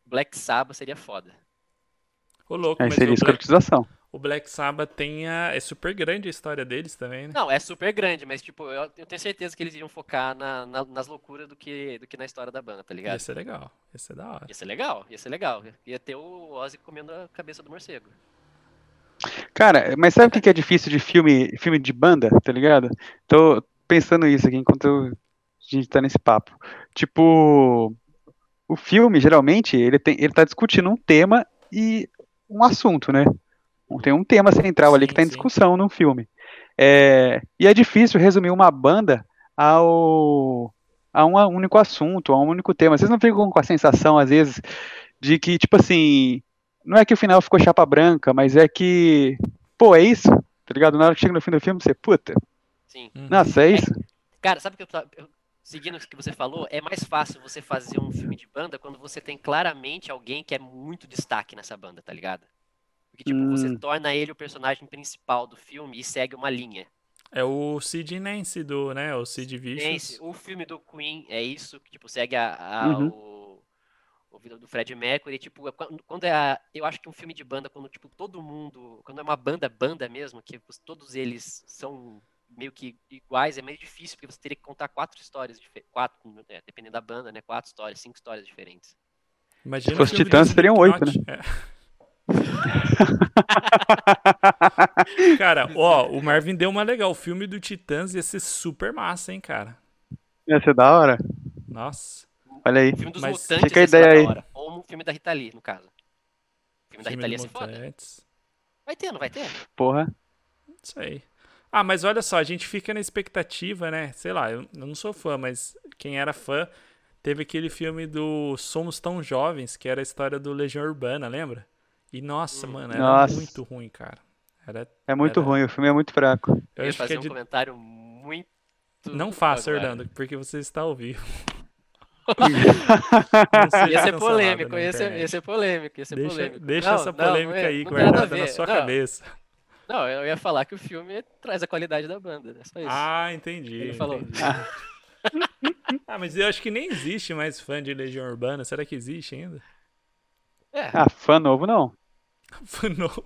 Black Sabbath seria foda. Ô, louco, Aí mas seria o Black, escrotização. o Black Sabbath tem a... É super grande a história deles também, né? Não, é super grande, mas, tipo, eu, eu tenho certeza que eles iam focar na- na- nas loucuras do que, do que na história da banda, tá Ia ligado? ser legal. Ia ser da hora. Ia ser legal, ia ser legal. Ia ter o Ozzy comendo a cabeça do morcego. Cara, mas sabe o que que é difícil de filme, filme de banda, tá ligado? Tô pensando isso aqui enquanto eu- a gente tá nesse papo. Tipo, o filme, geralmente, ele, tem, ele tá discutindo um tema e um assunto, né? Tem um tema central ali que Sim, tá em sim. discussão no filme. É, e é difícil resumir uma banda ao, a um único assunto, a um único tema. Vocês não ficam com a sensação, às vezes, de que, tipo assim, não é que o final ficou chapa branca, mas é que, pô, é isso, tá ligado? Na hora que chega no fim do filme, você, puta, Sim. Nossa, é isso? Cara, sabe o que eu, eu- seguindo o que você falou, é mais fácil você fazer um filme de banda quando você tem claramente alguém que é muito destaque nessa banda, tá ligado? Porque, tipo, você Hum. torna ele o personagem principal do filme e segue uma linha. É o Sid Nance do, né? O Sid Vicious. O filme do Queen é isso, que, tipo, segue a, a- Uhum. o, o vida do Fred Mercury, tipo, é quando, é a, eu acho que um filme de banda, quando, tipo, todo mundo, quando é uma banda, banda mesmo, que os- todos eles são meio que iguais, é meio difícil, porque você teria que contar quatro histórias, dife- quatro, é, dependendo da banda, né, quatro histórias, cinco histórias diferentes. Imagina Se fosse o Titãs, seriam oito, Slipknot. É. Cara, ó, o Marvin deu uma legal. O filme do Titãs ia ser super massa, hein, cara. Ia ser da hora, Nossa. olha aí. O filme dos Mas Mutantes fica a ia ser ideia da aí. hora, ou o filme da Rita Lee, no caso. O filme da filme Rita Lee ia ser foda. Vai ter, não vai ter? Porra. Isso aí. Ah, mas olha só, a gente fica na expectativa, né? Sei lá, eu, eu não sou fã, mas quem era fã teve aquele filme do Somos Tão Jovens, que era a história do Legião Urbana, lembra? E nossa, mano, era Nossa. muito ruim, cara. Era, É muito Era- ruim, o filme é muito fraco. eu Eu ia acho que fazer é um de... comentário muito. Não faça. Orlando, porque você está ao vivo. Ia ser polêmico, ia ser, ia ser polêmico, ia ser Deixa, polêmico. deixa Não, essa polêmica não é- aí não tem nada a guardada na sua Não, cabeça. Não, eu ia falar que o filme traz a qualidade da banda, é só isso. Ah, entendi. Ele falou. entendi. Ah, mas eu acho que nem existe mais fã de Legião Urbana. Será que existe ainda? É, Ah, fã novo não. Fã novo.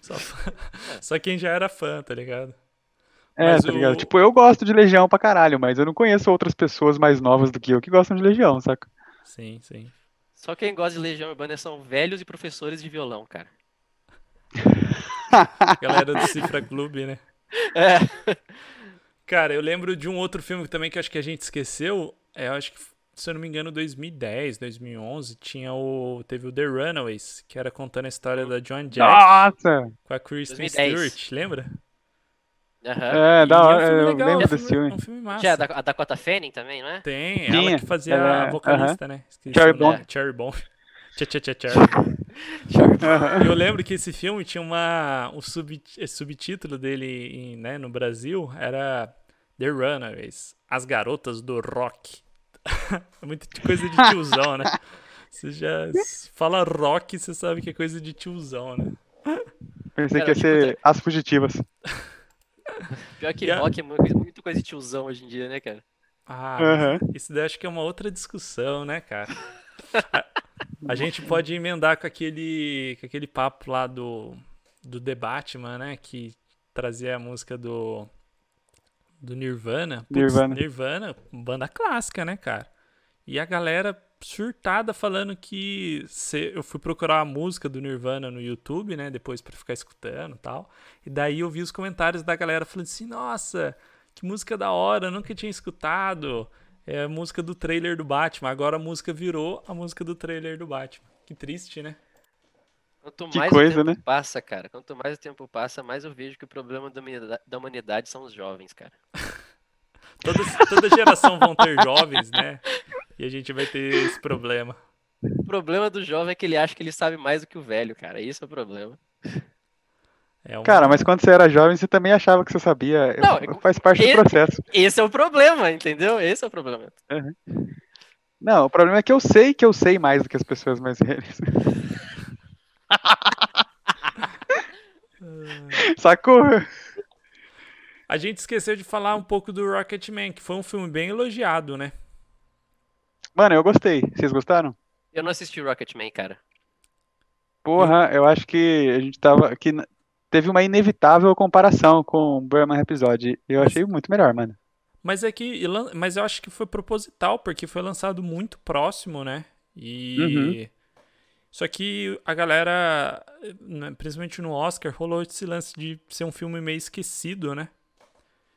Só, fã- só quem já era fã, tá ligado? É, Mas tá o- ligado? Tipo, eu gosto de Legião pra caralho, mas eu não conheço outras pessoas mais novas do que eu que gostam de Legião, saca? Sim, sim. só quem gosta de Legião Urbana são velhos e professores de violão, cara. Galera do Cifra Clube, né? É. Cara, eu lembro de um outro filme também que acho que a gente esqueceu. É, eu acho que, se eu não me engano, 2010, 2011, tinha o. Teve o The Runaways, que era contando a história da Joan Jett Nossa! com a Kristen 2010. Stewart, lembra? Aham. É, E da é um hora, filme eu legal, lembro é um desse filme- filme. É um filme massa. Tinha a Da- a Dakota Fanning também, não é? Tem, Tinha, ela que fazia ela- a vocalista, né? Esqueci Cherry o nome. Bomb. Cherry Bomb. Tchá, tchá, tchá, tchá. Eu lembro que esse filme tinha uma, um sub, subtítulo dele em, né, no Brasil era The Runaways, As Garotas do Rock. É muita coisa de tiozão, né? Você já fala rock, você sabe que é coisa de tiozão, né? Pensei Cara, que ia tipo, ser As Fugitivas. Pior que Yeah. rock é muito, muito coisa de tiozão hoje em dia, né, cara? Ah, mas isso daí acho que é uma outra discussão, né, cara? A, gente pode emendar com aquele, com aquele papo lá do, do The Batman, né? Que trazia a música do, do Nirvana. Putz, Nirvana. Nirvana, banda clássica, né, cara? E a galera surtada falando que se, eu fui procurar a música do Nirvana no YouTube, né? Depois pra ficar escutando e tal. E daí eu vi os comentários da galera falando assim, nossa, que música da hora, eu nunca tinha escutado. É a música do trailer do Batman. Agora a música virou a música do trailer do Batman. Que triste, né? Quanto Que mais coisa, o tempo né? passa, cara, quanto mais o tempo passa, mais eu vejo que o problema da humanidade, da humanidade são os jovens, cara. Toda, toda geração vão ter jovens, né? E a gente vai ter esse problema. O problema do jovem é que ele acha que ele sabe mais do que o velho, cara. Isso é o problema. É um... Cara, mas quando você era jovem, você também achava que você sabia. Não, é- Faz parte do e- processo. Esse é o problema, entendeu? Esse é o problema. Não, o problema é que eu sei que eu sei mais do que as pessoas mais velhas. Sacou? A gente esqueceu de falar um pouco do Rocketman, que foi um filme bem elogiado, né? Mano, eu gostei. Vocês gostaram? Eu não assisti Rocketman, cara. Porra, eu acho que a gente tava. Que teve uma inevitável comparação com o Burman Episódio. Eu achei muito melhor, mano. Mas é que. Mas eu acho que foi proposital, porque foi lançado muito próximo, né? E. Uhum. Só que a galera, né, principalmente no Oscar, rolou esse lance de ser um filme meio esquecido, né?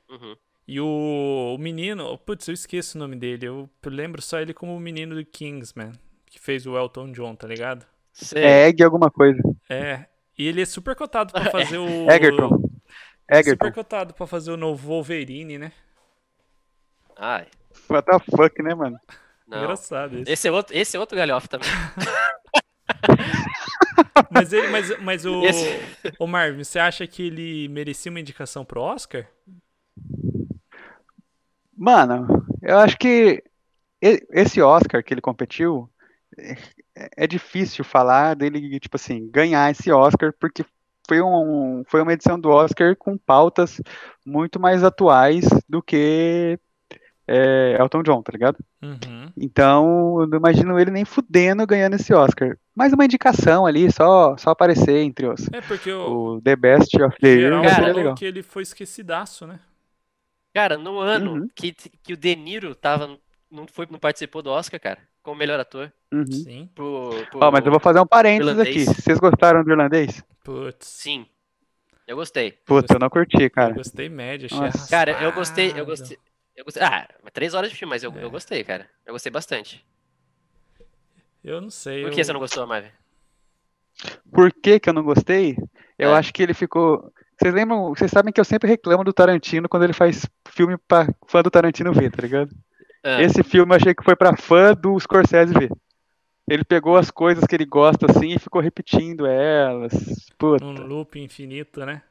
Uhum. E o, o menino, putz, eu esqueço o nome dele. Eu lembro só ele como o menino do Kingsman, que fez o Elton John, tá ligado? É Egg alguma coisa. É. E ele é super cotado pra fazer o. Egerton. Egerton. Super cotado pra fazer o novo Wolverine, né? Ai, What the fuck, né, mano? não. Engraçado isso. Esse é outro, esse é outro galhofa também. Mas ele, mas, mas o, Esse- o Marvin, você acha que ele merecia uma indicação pro Oscar? Mano, eu acho que esse Oscar que ele competiu é, difícil falar dele, tipo assim, ganhar esse Oscar, porque foi, um, foi uma edição do Oscar com pautas muito mais atuais do que é, Elton John, tá ligado? Uhum. Então, eu não imagino ele nem fudendo ganhando esse Oscar. Mais uma indicação ali, só, só aparecer entre os É porque o o The Best of the Year seria legal. que ele foi esquecidaço, né? Cara, no ano Uhum. que, que o De Niro tava, não, foi, não participou do Oscar, cara, como melhor ator. Uhum. Sim. Pro, pro- Ó, mas eu vou fazer um parênteses aqui. irlandês. Vocês gostaram do irlandês? Putz. Sim, eu gostei. Puta, eu não curti, Eu cara. gostei média, achei Nossa. Cara, eu gostei, eu gostei. Eu gostei. Ah, mas três horas de filme, mas eu, É. eu gostei, cara. Eu gostei bastante. Eu não sei. Por eu... que você não gostou, Marvin? Por que que eu não gostei? Eu É. acho que ele ficou. Vocês lembram? Vocês sabem que eu sempre reclamo do Tarantino quando ele faz filme pra fã do Tarantino ver, tá ligado? Ah, Esse filme eu achei que foi pra fã do Scorsese ver. Ele pegou as coisas que ele gosta assim e ficou repetindo elas. Puta. Num loop infinito, né?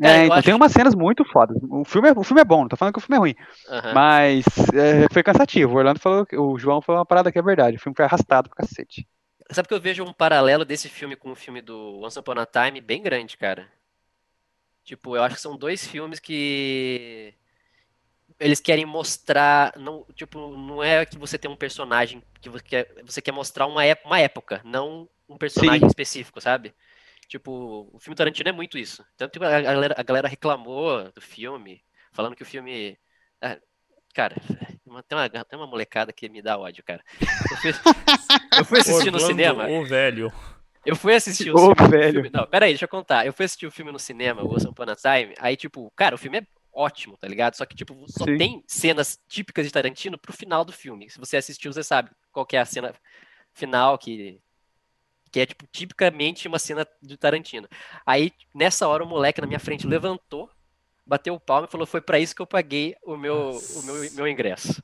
É, eu então tem umas cenas muito fodas. O filme é, o filme é bom, não tô falando que o filme é ruim. aham. Mas é, foi cansativo. O Orlando falou, que- o João falou uma parada que é verdade. O filme foi arrastado pro cacete. Sabe que eu vejo um paralelo desse filme com o filme do Once Upon a Time bem grande, cara. Tipo, eu acho que são dois filmes que eles querem mostrar, não, tipo, não é que você tem um personagem que você quer, você quer mostrar uma, ép- uma época, não um personagem Sim. específico, sabe? Tipo, o filme Tarantino é muito isso. Tanto que a galera, a galera reclamou do filme, falando que o filme. ah, cara, uma- tem uma, tem uma molecada que me dá ódio, cara. Eu fui, eu fui assistir no Orlando, cinema. O velho. Eu fui assistir o Ô, filme, velho. filme- Não, peraí, deixa eu contar. Eu fui assistir o filme no cinema, o Upon a Time. Aí, tipo, cara, o filme é ótimo, tá ligado? Só que, tipo, só Sim. tem cenas típicas de Tarantino pro final do filme. Se você assistiu, você sabe qual que é a cena final que. Que é, tipo, tipicamente uma cena de Tarantino. Aí, nessa hora, o moleque na minha frente levantou, bateu o palmo e falou: Foi pra isso que eu paguei o meu, o meu, meu ingresso.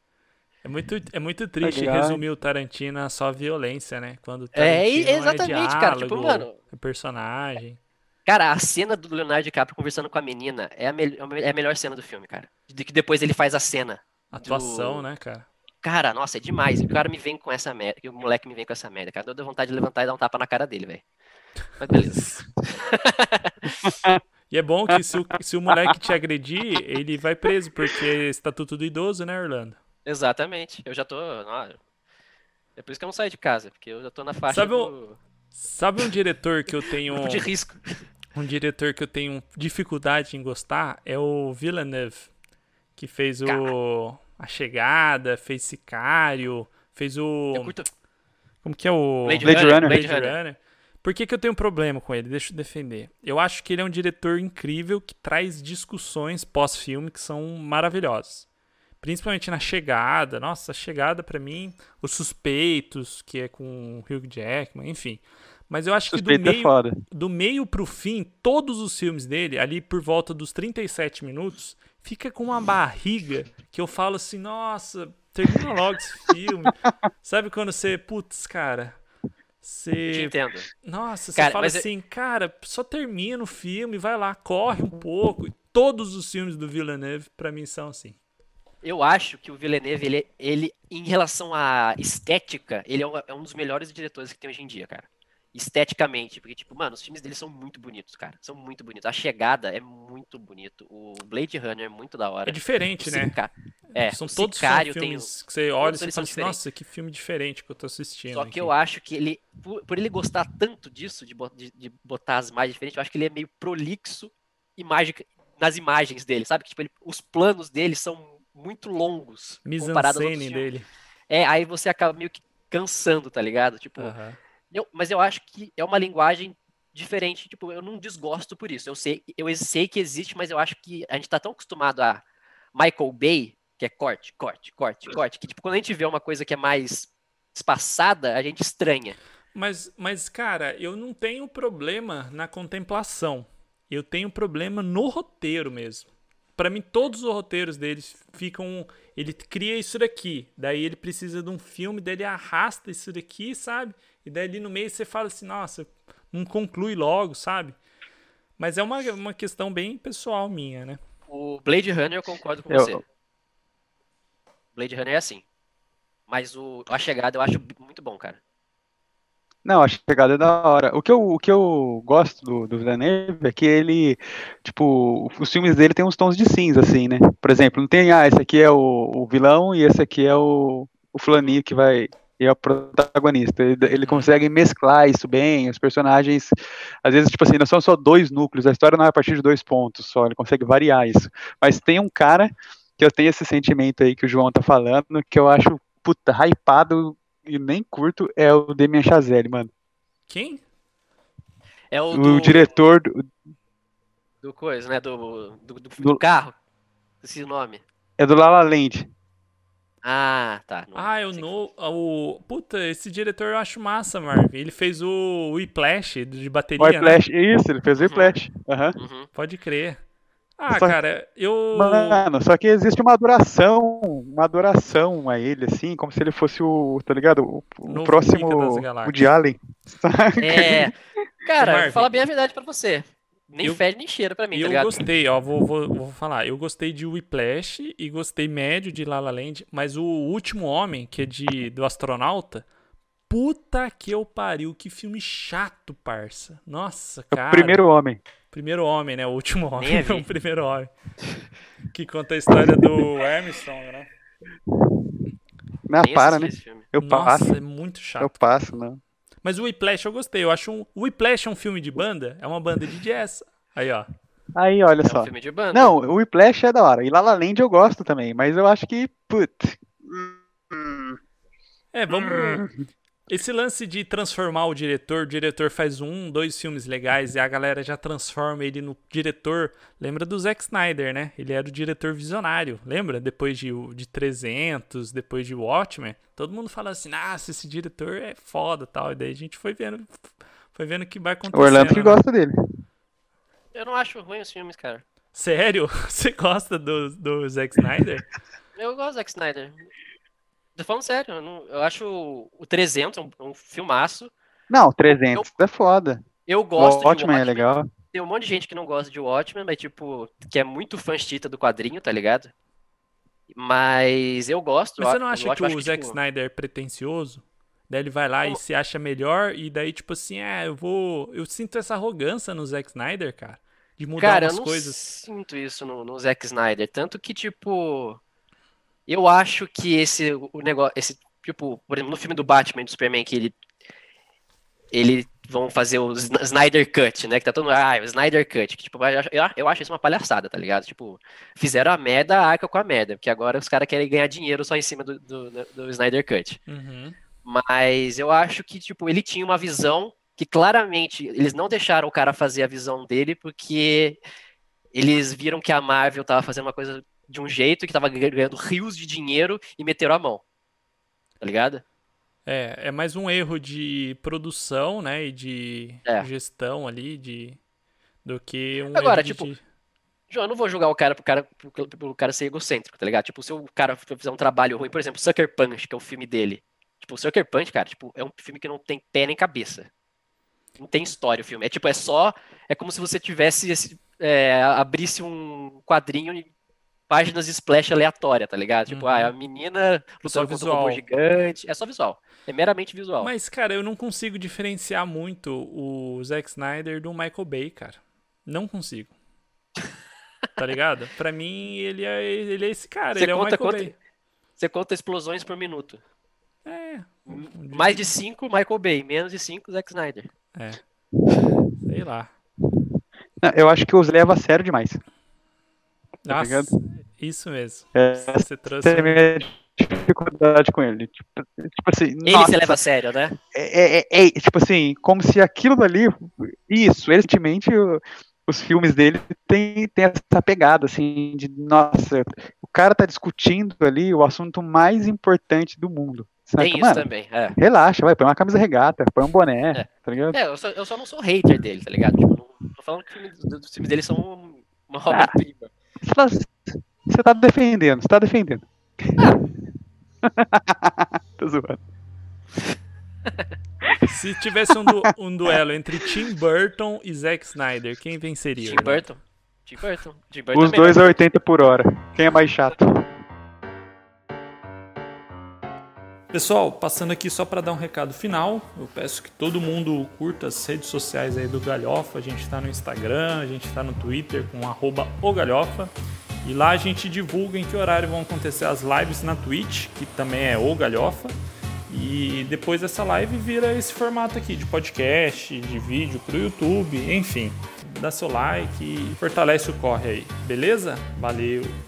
É muito, é muito triste Legal. resumir o Tarantino a só violência, né? Quando o É, Tarantino exatamente, cara. Tipo, diálogo, mano, é personagem. Cara, a cena do Leonardo DiCaprio conversando com a menina é a, mel- é a melhor cena do filme, cara. De que depois ele faz a cena. Atuação, Do- né, cara? Cara, nossa, é demais. O cara me vem com essa merda. O moleque me vem com essa merda, cara. Deu vontade de levantar e dar um tapa na cara dele, velho. Mas beleza. E é bom que se o, se o moleque te agredir, ele vai preso, porque é estatuto do idoso, né, Orlando? Exatamente. Eu já tô. É por isso que eu não saio de casa, porque eu já tô na faixa Sabe o- do Sabe um diretor que eu tenho. grupo de risco. Um diretor que eu tenho dificuldade em gostar é o Villeneuve, que fez o. A Chegada, fez Sicário, fez o. Eu curto. Como que é o. Blade, Blade Runner. Runner. Blade Blade Runner. Runner. Por que, que eu tenho um problema com ele? Deixa eu defender. Eu acho que ele é um diretor incrível que traz discussões pós-filme que são maravilhosas. Principalmente na chegada. Nossa, a chegada para mim, os suspeitos, que é com o Hugh Jackman, enfim. Mas eu acho Suspeito que do é meio, foda. do meio pro fim, todos os filmes dele, ali por volta dos 37 minutos, fica com uma barriga que eu falo assim, nossa, termina logo esse filme. Sabe quando você, putz, cara, Te você. entendo. Nossa, você Cara, fala mas eu- assim, cara, só termina o filme, vai lá, corre um pouco. E Todos os filmes do Villeneuve, pra mim, são assim. Eu acho que o Villeneuve, ele, ele em relação à estética, ele é um, é um dos melhores diretores que tem hoje em dia, cara. Esteticamente, porque, tipo, mano, os filmes dele são muito bonitos, cara. São muito bonitos. A chegada é muito bonito. O Blade Runner é muito da hora. É diferente, né? É, São todos Sicário tem filmes que você olha e fala são assim, nossa, que filme diferente que eu tô assistindo. Só que aqui." eu acho que ele, por, por ele gostar tanto disso, de, de- de botar as imagens diferentes, eu acho que ele é meio prolixo imagem, nas imagens dele, sabe? Que tipo, ele- os planos dele são muito longos Mise-en-scène filmes. dele. É, aí você acaba meio que cansando, tá ligado? Tipo, Aham. Eu- mas eu acho que é uma linguagem diferente, tipo, eu não desgosto por isso. Eu sei, eu sei que existe, mas eu acho que a gente tá tão acostumado a Michael Bay, que é corte, corte, corte, corte, que tipo, quando a gente vê uma coisa que é mais espaçada, a gente estranha. Mas, mas, cara, eu não tenho problema na contemplação. Eu tenho problema no roteiro mesmo. Pra mim, todos os roteiros deles ficam. Ele cria isso daqui. Daí ele precisa de um filme, daí ele arrasta isso daqui, sabe? E daí ali no meio você fala assim, nossa, não conclui logo, sabe? Mas é uma, uma questão bem pessoal minha, né? O Blade Runner eu concordo com Eu- você. Blade Runner é assim. Mas o A Chegada eu acho muito bom, cara. Não, a chegada é da hora. O que eu, o que eu gosto do, do Villeneuve é que ele, tipo, os filmes dele tem uns tons de cinza, assim, né? Por exemplo, não tem, ah, esse aqui é o, o vilão e esse aqui é o, o fulaninho que vai, e é o protagonista. Ele, ele consegue mesclar isso bem, os personagens, às vezes, tipo assim, não são só dois núcleos, a história não é a partir de dois pontos só, ele consegue variar isso. Mas tem um cara que eu tenho esse sentimento aí que o João tá falando, que eu acho, puta, hypado e nem curto, é o Damien Chazelle, mano. Quem? É o, O do, diretor do, do coisa, né? Do, do, do, Do- carro. Esse nome. é do La La Land. Ah, tá. Não Ah, eu não. O, puta, esse diretor eu acho massa, Marvin. Ele fez o Whiplash de O bateria, né? Whiplash, isso, ele fez o Uhum. Whiplash. aham. Uhum. Pode crer. Ah, Só- cara, eu. Mano, só que existe uma adoração, uma adoração a ele, assim, como se ele fosse o, tá ligado? O, o próximo Galáxias. Woody Allen. saca? É. Cara, Marvin. falar bem a verdade pra você. Nem Eu- fede nem cheira pra mim, tá eu ligado? gostei, ó, vou, vou, vou falar. Eu gostei de Whiplash e gostei médio de La La Land, mas o Último Homem, que é de do astronauta, puta que eu pariu, que filme chato, parça. Nossa, É cara. o primeiro homem. Primeiro homem, né? O último homem, não o primeiro homem. Que conta a história do Armstrong, né? Não, para, né? Eu Nossa, passo, é muito chato. eu passo, não. Mas o Whiplash eu gostei. Eu acho um. O Whiplash é um filme de banda? É uma banda de jazz. Aí, ó. Aí, olha É um só. filme de banda. Não, o Whiplash é da hora. E La La Land eu gosto também, mas eu acho que, putz. É, vamos. Esse lance de transformar o diretor, o diretor faz um, dois filmes legais e a galera já transforma ele no diretor. Lembra do Zack Snyder, né? Ele era o diretor visionário, lembra? Depois de, de 300, depois de Watchmen, todo mundo fala assim: "Nossa, esse diretor é foda", tal. E daí a gente foi vendo, foi vendo que vai O acontecendo. Orlando que né? gosta dele. Eu não acho ruim os filmes, cara. Sério? Você gosta do, do Zack Snyder? Eu gosto do Zack Snyder. Tô falando sério, eu, não- eu acho o o 300 um, um filmaço. Não, 300 é foda. Eu O gosto de Watchmen é Watchmen. legal. Tem um monte de gente que não gosta de Watchmen, mas tipo, que é muito fãstita do quadrinho, tá ligado? Mas eu gosto. Mas você eu não acha que Watchmen, eu o Zack tipo, Snyder é pretencioso? Daí ele vai lá e Como- se acha melhor, e daí, tipo assim, é, eu vou. Eu sinto essa arrogância no Zack Snyder, cara. De mudar Cara, eu umas não coisas. sinto isso no, no Zack Snyder. Tanto que, tipo, eu acho que esse o negócio, esse tipo, por exemplo, no filme do Batman do Superman que ele ele vão fazer o Sn- Snyder Cut, né? Que tá todo mundo, ah, o Snyder Cut. Que, tipo, eu, acho- eu, eu acho isso uma palhaçada, tá ligado? Tipo, fizeram a merda, arca com a merda. Porque agora os caras querem ganhar dinheiro só em cima do, do, do Snyder Cut. Uhum. Mas eu acho que, tipo, ele tinha uma visão que claramente eles não deixaram o cara fazer a visão dele porque eles viram que a Marvel tava fazendo uma coisa de um jeito que tava ganhando rios de dinheiro e meteram a mão. Tá ligado? É, é mais um erro de produção, né? E de É. gestão ali, de. Do que um Agora, tipo, de... João, eu não vou julgar o cara pro cara, pro, pelo cara ser egocêntrico, tá ligado? Tipo, se o cara fizer um trabalho ruim, por exemplo, Sucker Punch, que é o filme dele. Tipo, o Sucker Punch, cara, tipo, é um filme que não tem pé nem cabeça. Não tem história o filme. É tipo, é só. É como se você tivesse. esse- é, abrisse um quadrinho em páginas de splash aleatória, tá ligado? Tipo, Uhum. ah, a menina Só lutando contra um robô gigante. É só visual. É meramente visual. Mas, cara, eu não consigo diferenciar muito o Zack Snyder do Michael Bay, cara. Não consigo. Tá ligado? Pra mim, ele é, ele é esse cara, Você ele é o conta Michael quanto- Bay. Você conta explosões por minuto. É, Mais de 5, Michael Bay. Menos de 5, Zack Snyder. é. Sei lá. Não, Eu acho que os leva a sério demais. Tá Nossa, isso mesmo. É, Você trouxe. Essa é a minha dificuldade com ele. Tipo, tipo assim, Ele nossa, se leva a sério, né? é, é- é- tipo assim, como se aquilo dali. Isso, recentemente o- os filmes dele tem, tem essa pegada, assim, de nossa, o cara tá discutindo ali o assunto mais importante do mundo. Saca? Tem isso Mano, também. É. relaxa, vai, põe uma camisa regata, põe um boné, É. tá ligado? É, eu só, eu só não sou hater dele, tá ligado? Tipo, não tô falando que os filmes dele são uma obra-prima. Você tá, você tá defendendo, você tá defendendo. Tô zoando. Se tivesse um, du- um duelo entre Tim Burton e Zack Snyder, quem venceria? Tim né? Burton. Tim Burton. Tim Burton Os é dois a 80 por hora. Quem é mais chato? Pessoal, passando aqui só para dar um recado final, eu peço que todo mundo curta as redes sociais aí do Galhofa. A gente está no Instagram, a gente está no Twitter com arroba o Galhofa. E lá a gente divulga em que horário vão acontecer as lives na Twitch, que também é o Galhofa. E depois dessa live vira esse formato aqui de podcast, de vídeo pro YouTube, enfim. Dá seu like e fortalece o corre aí, beleza? Valeu!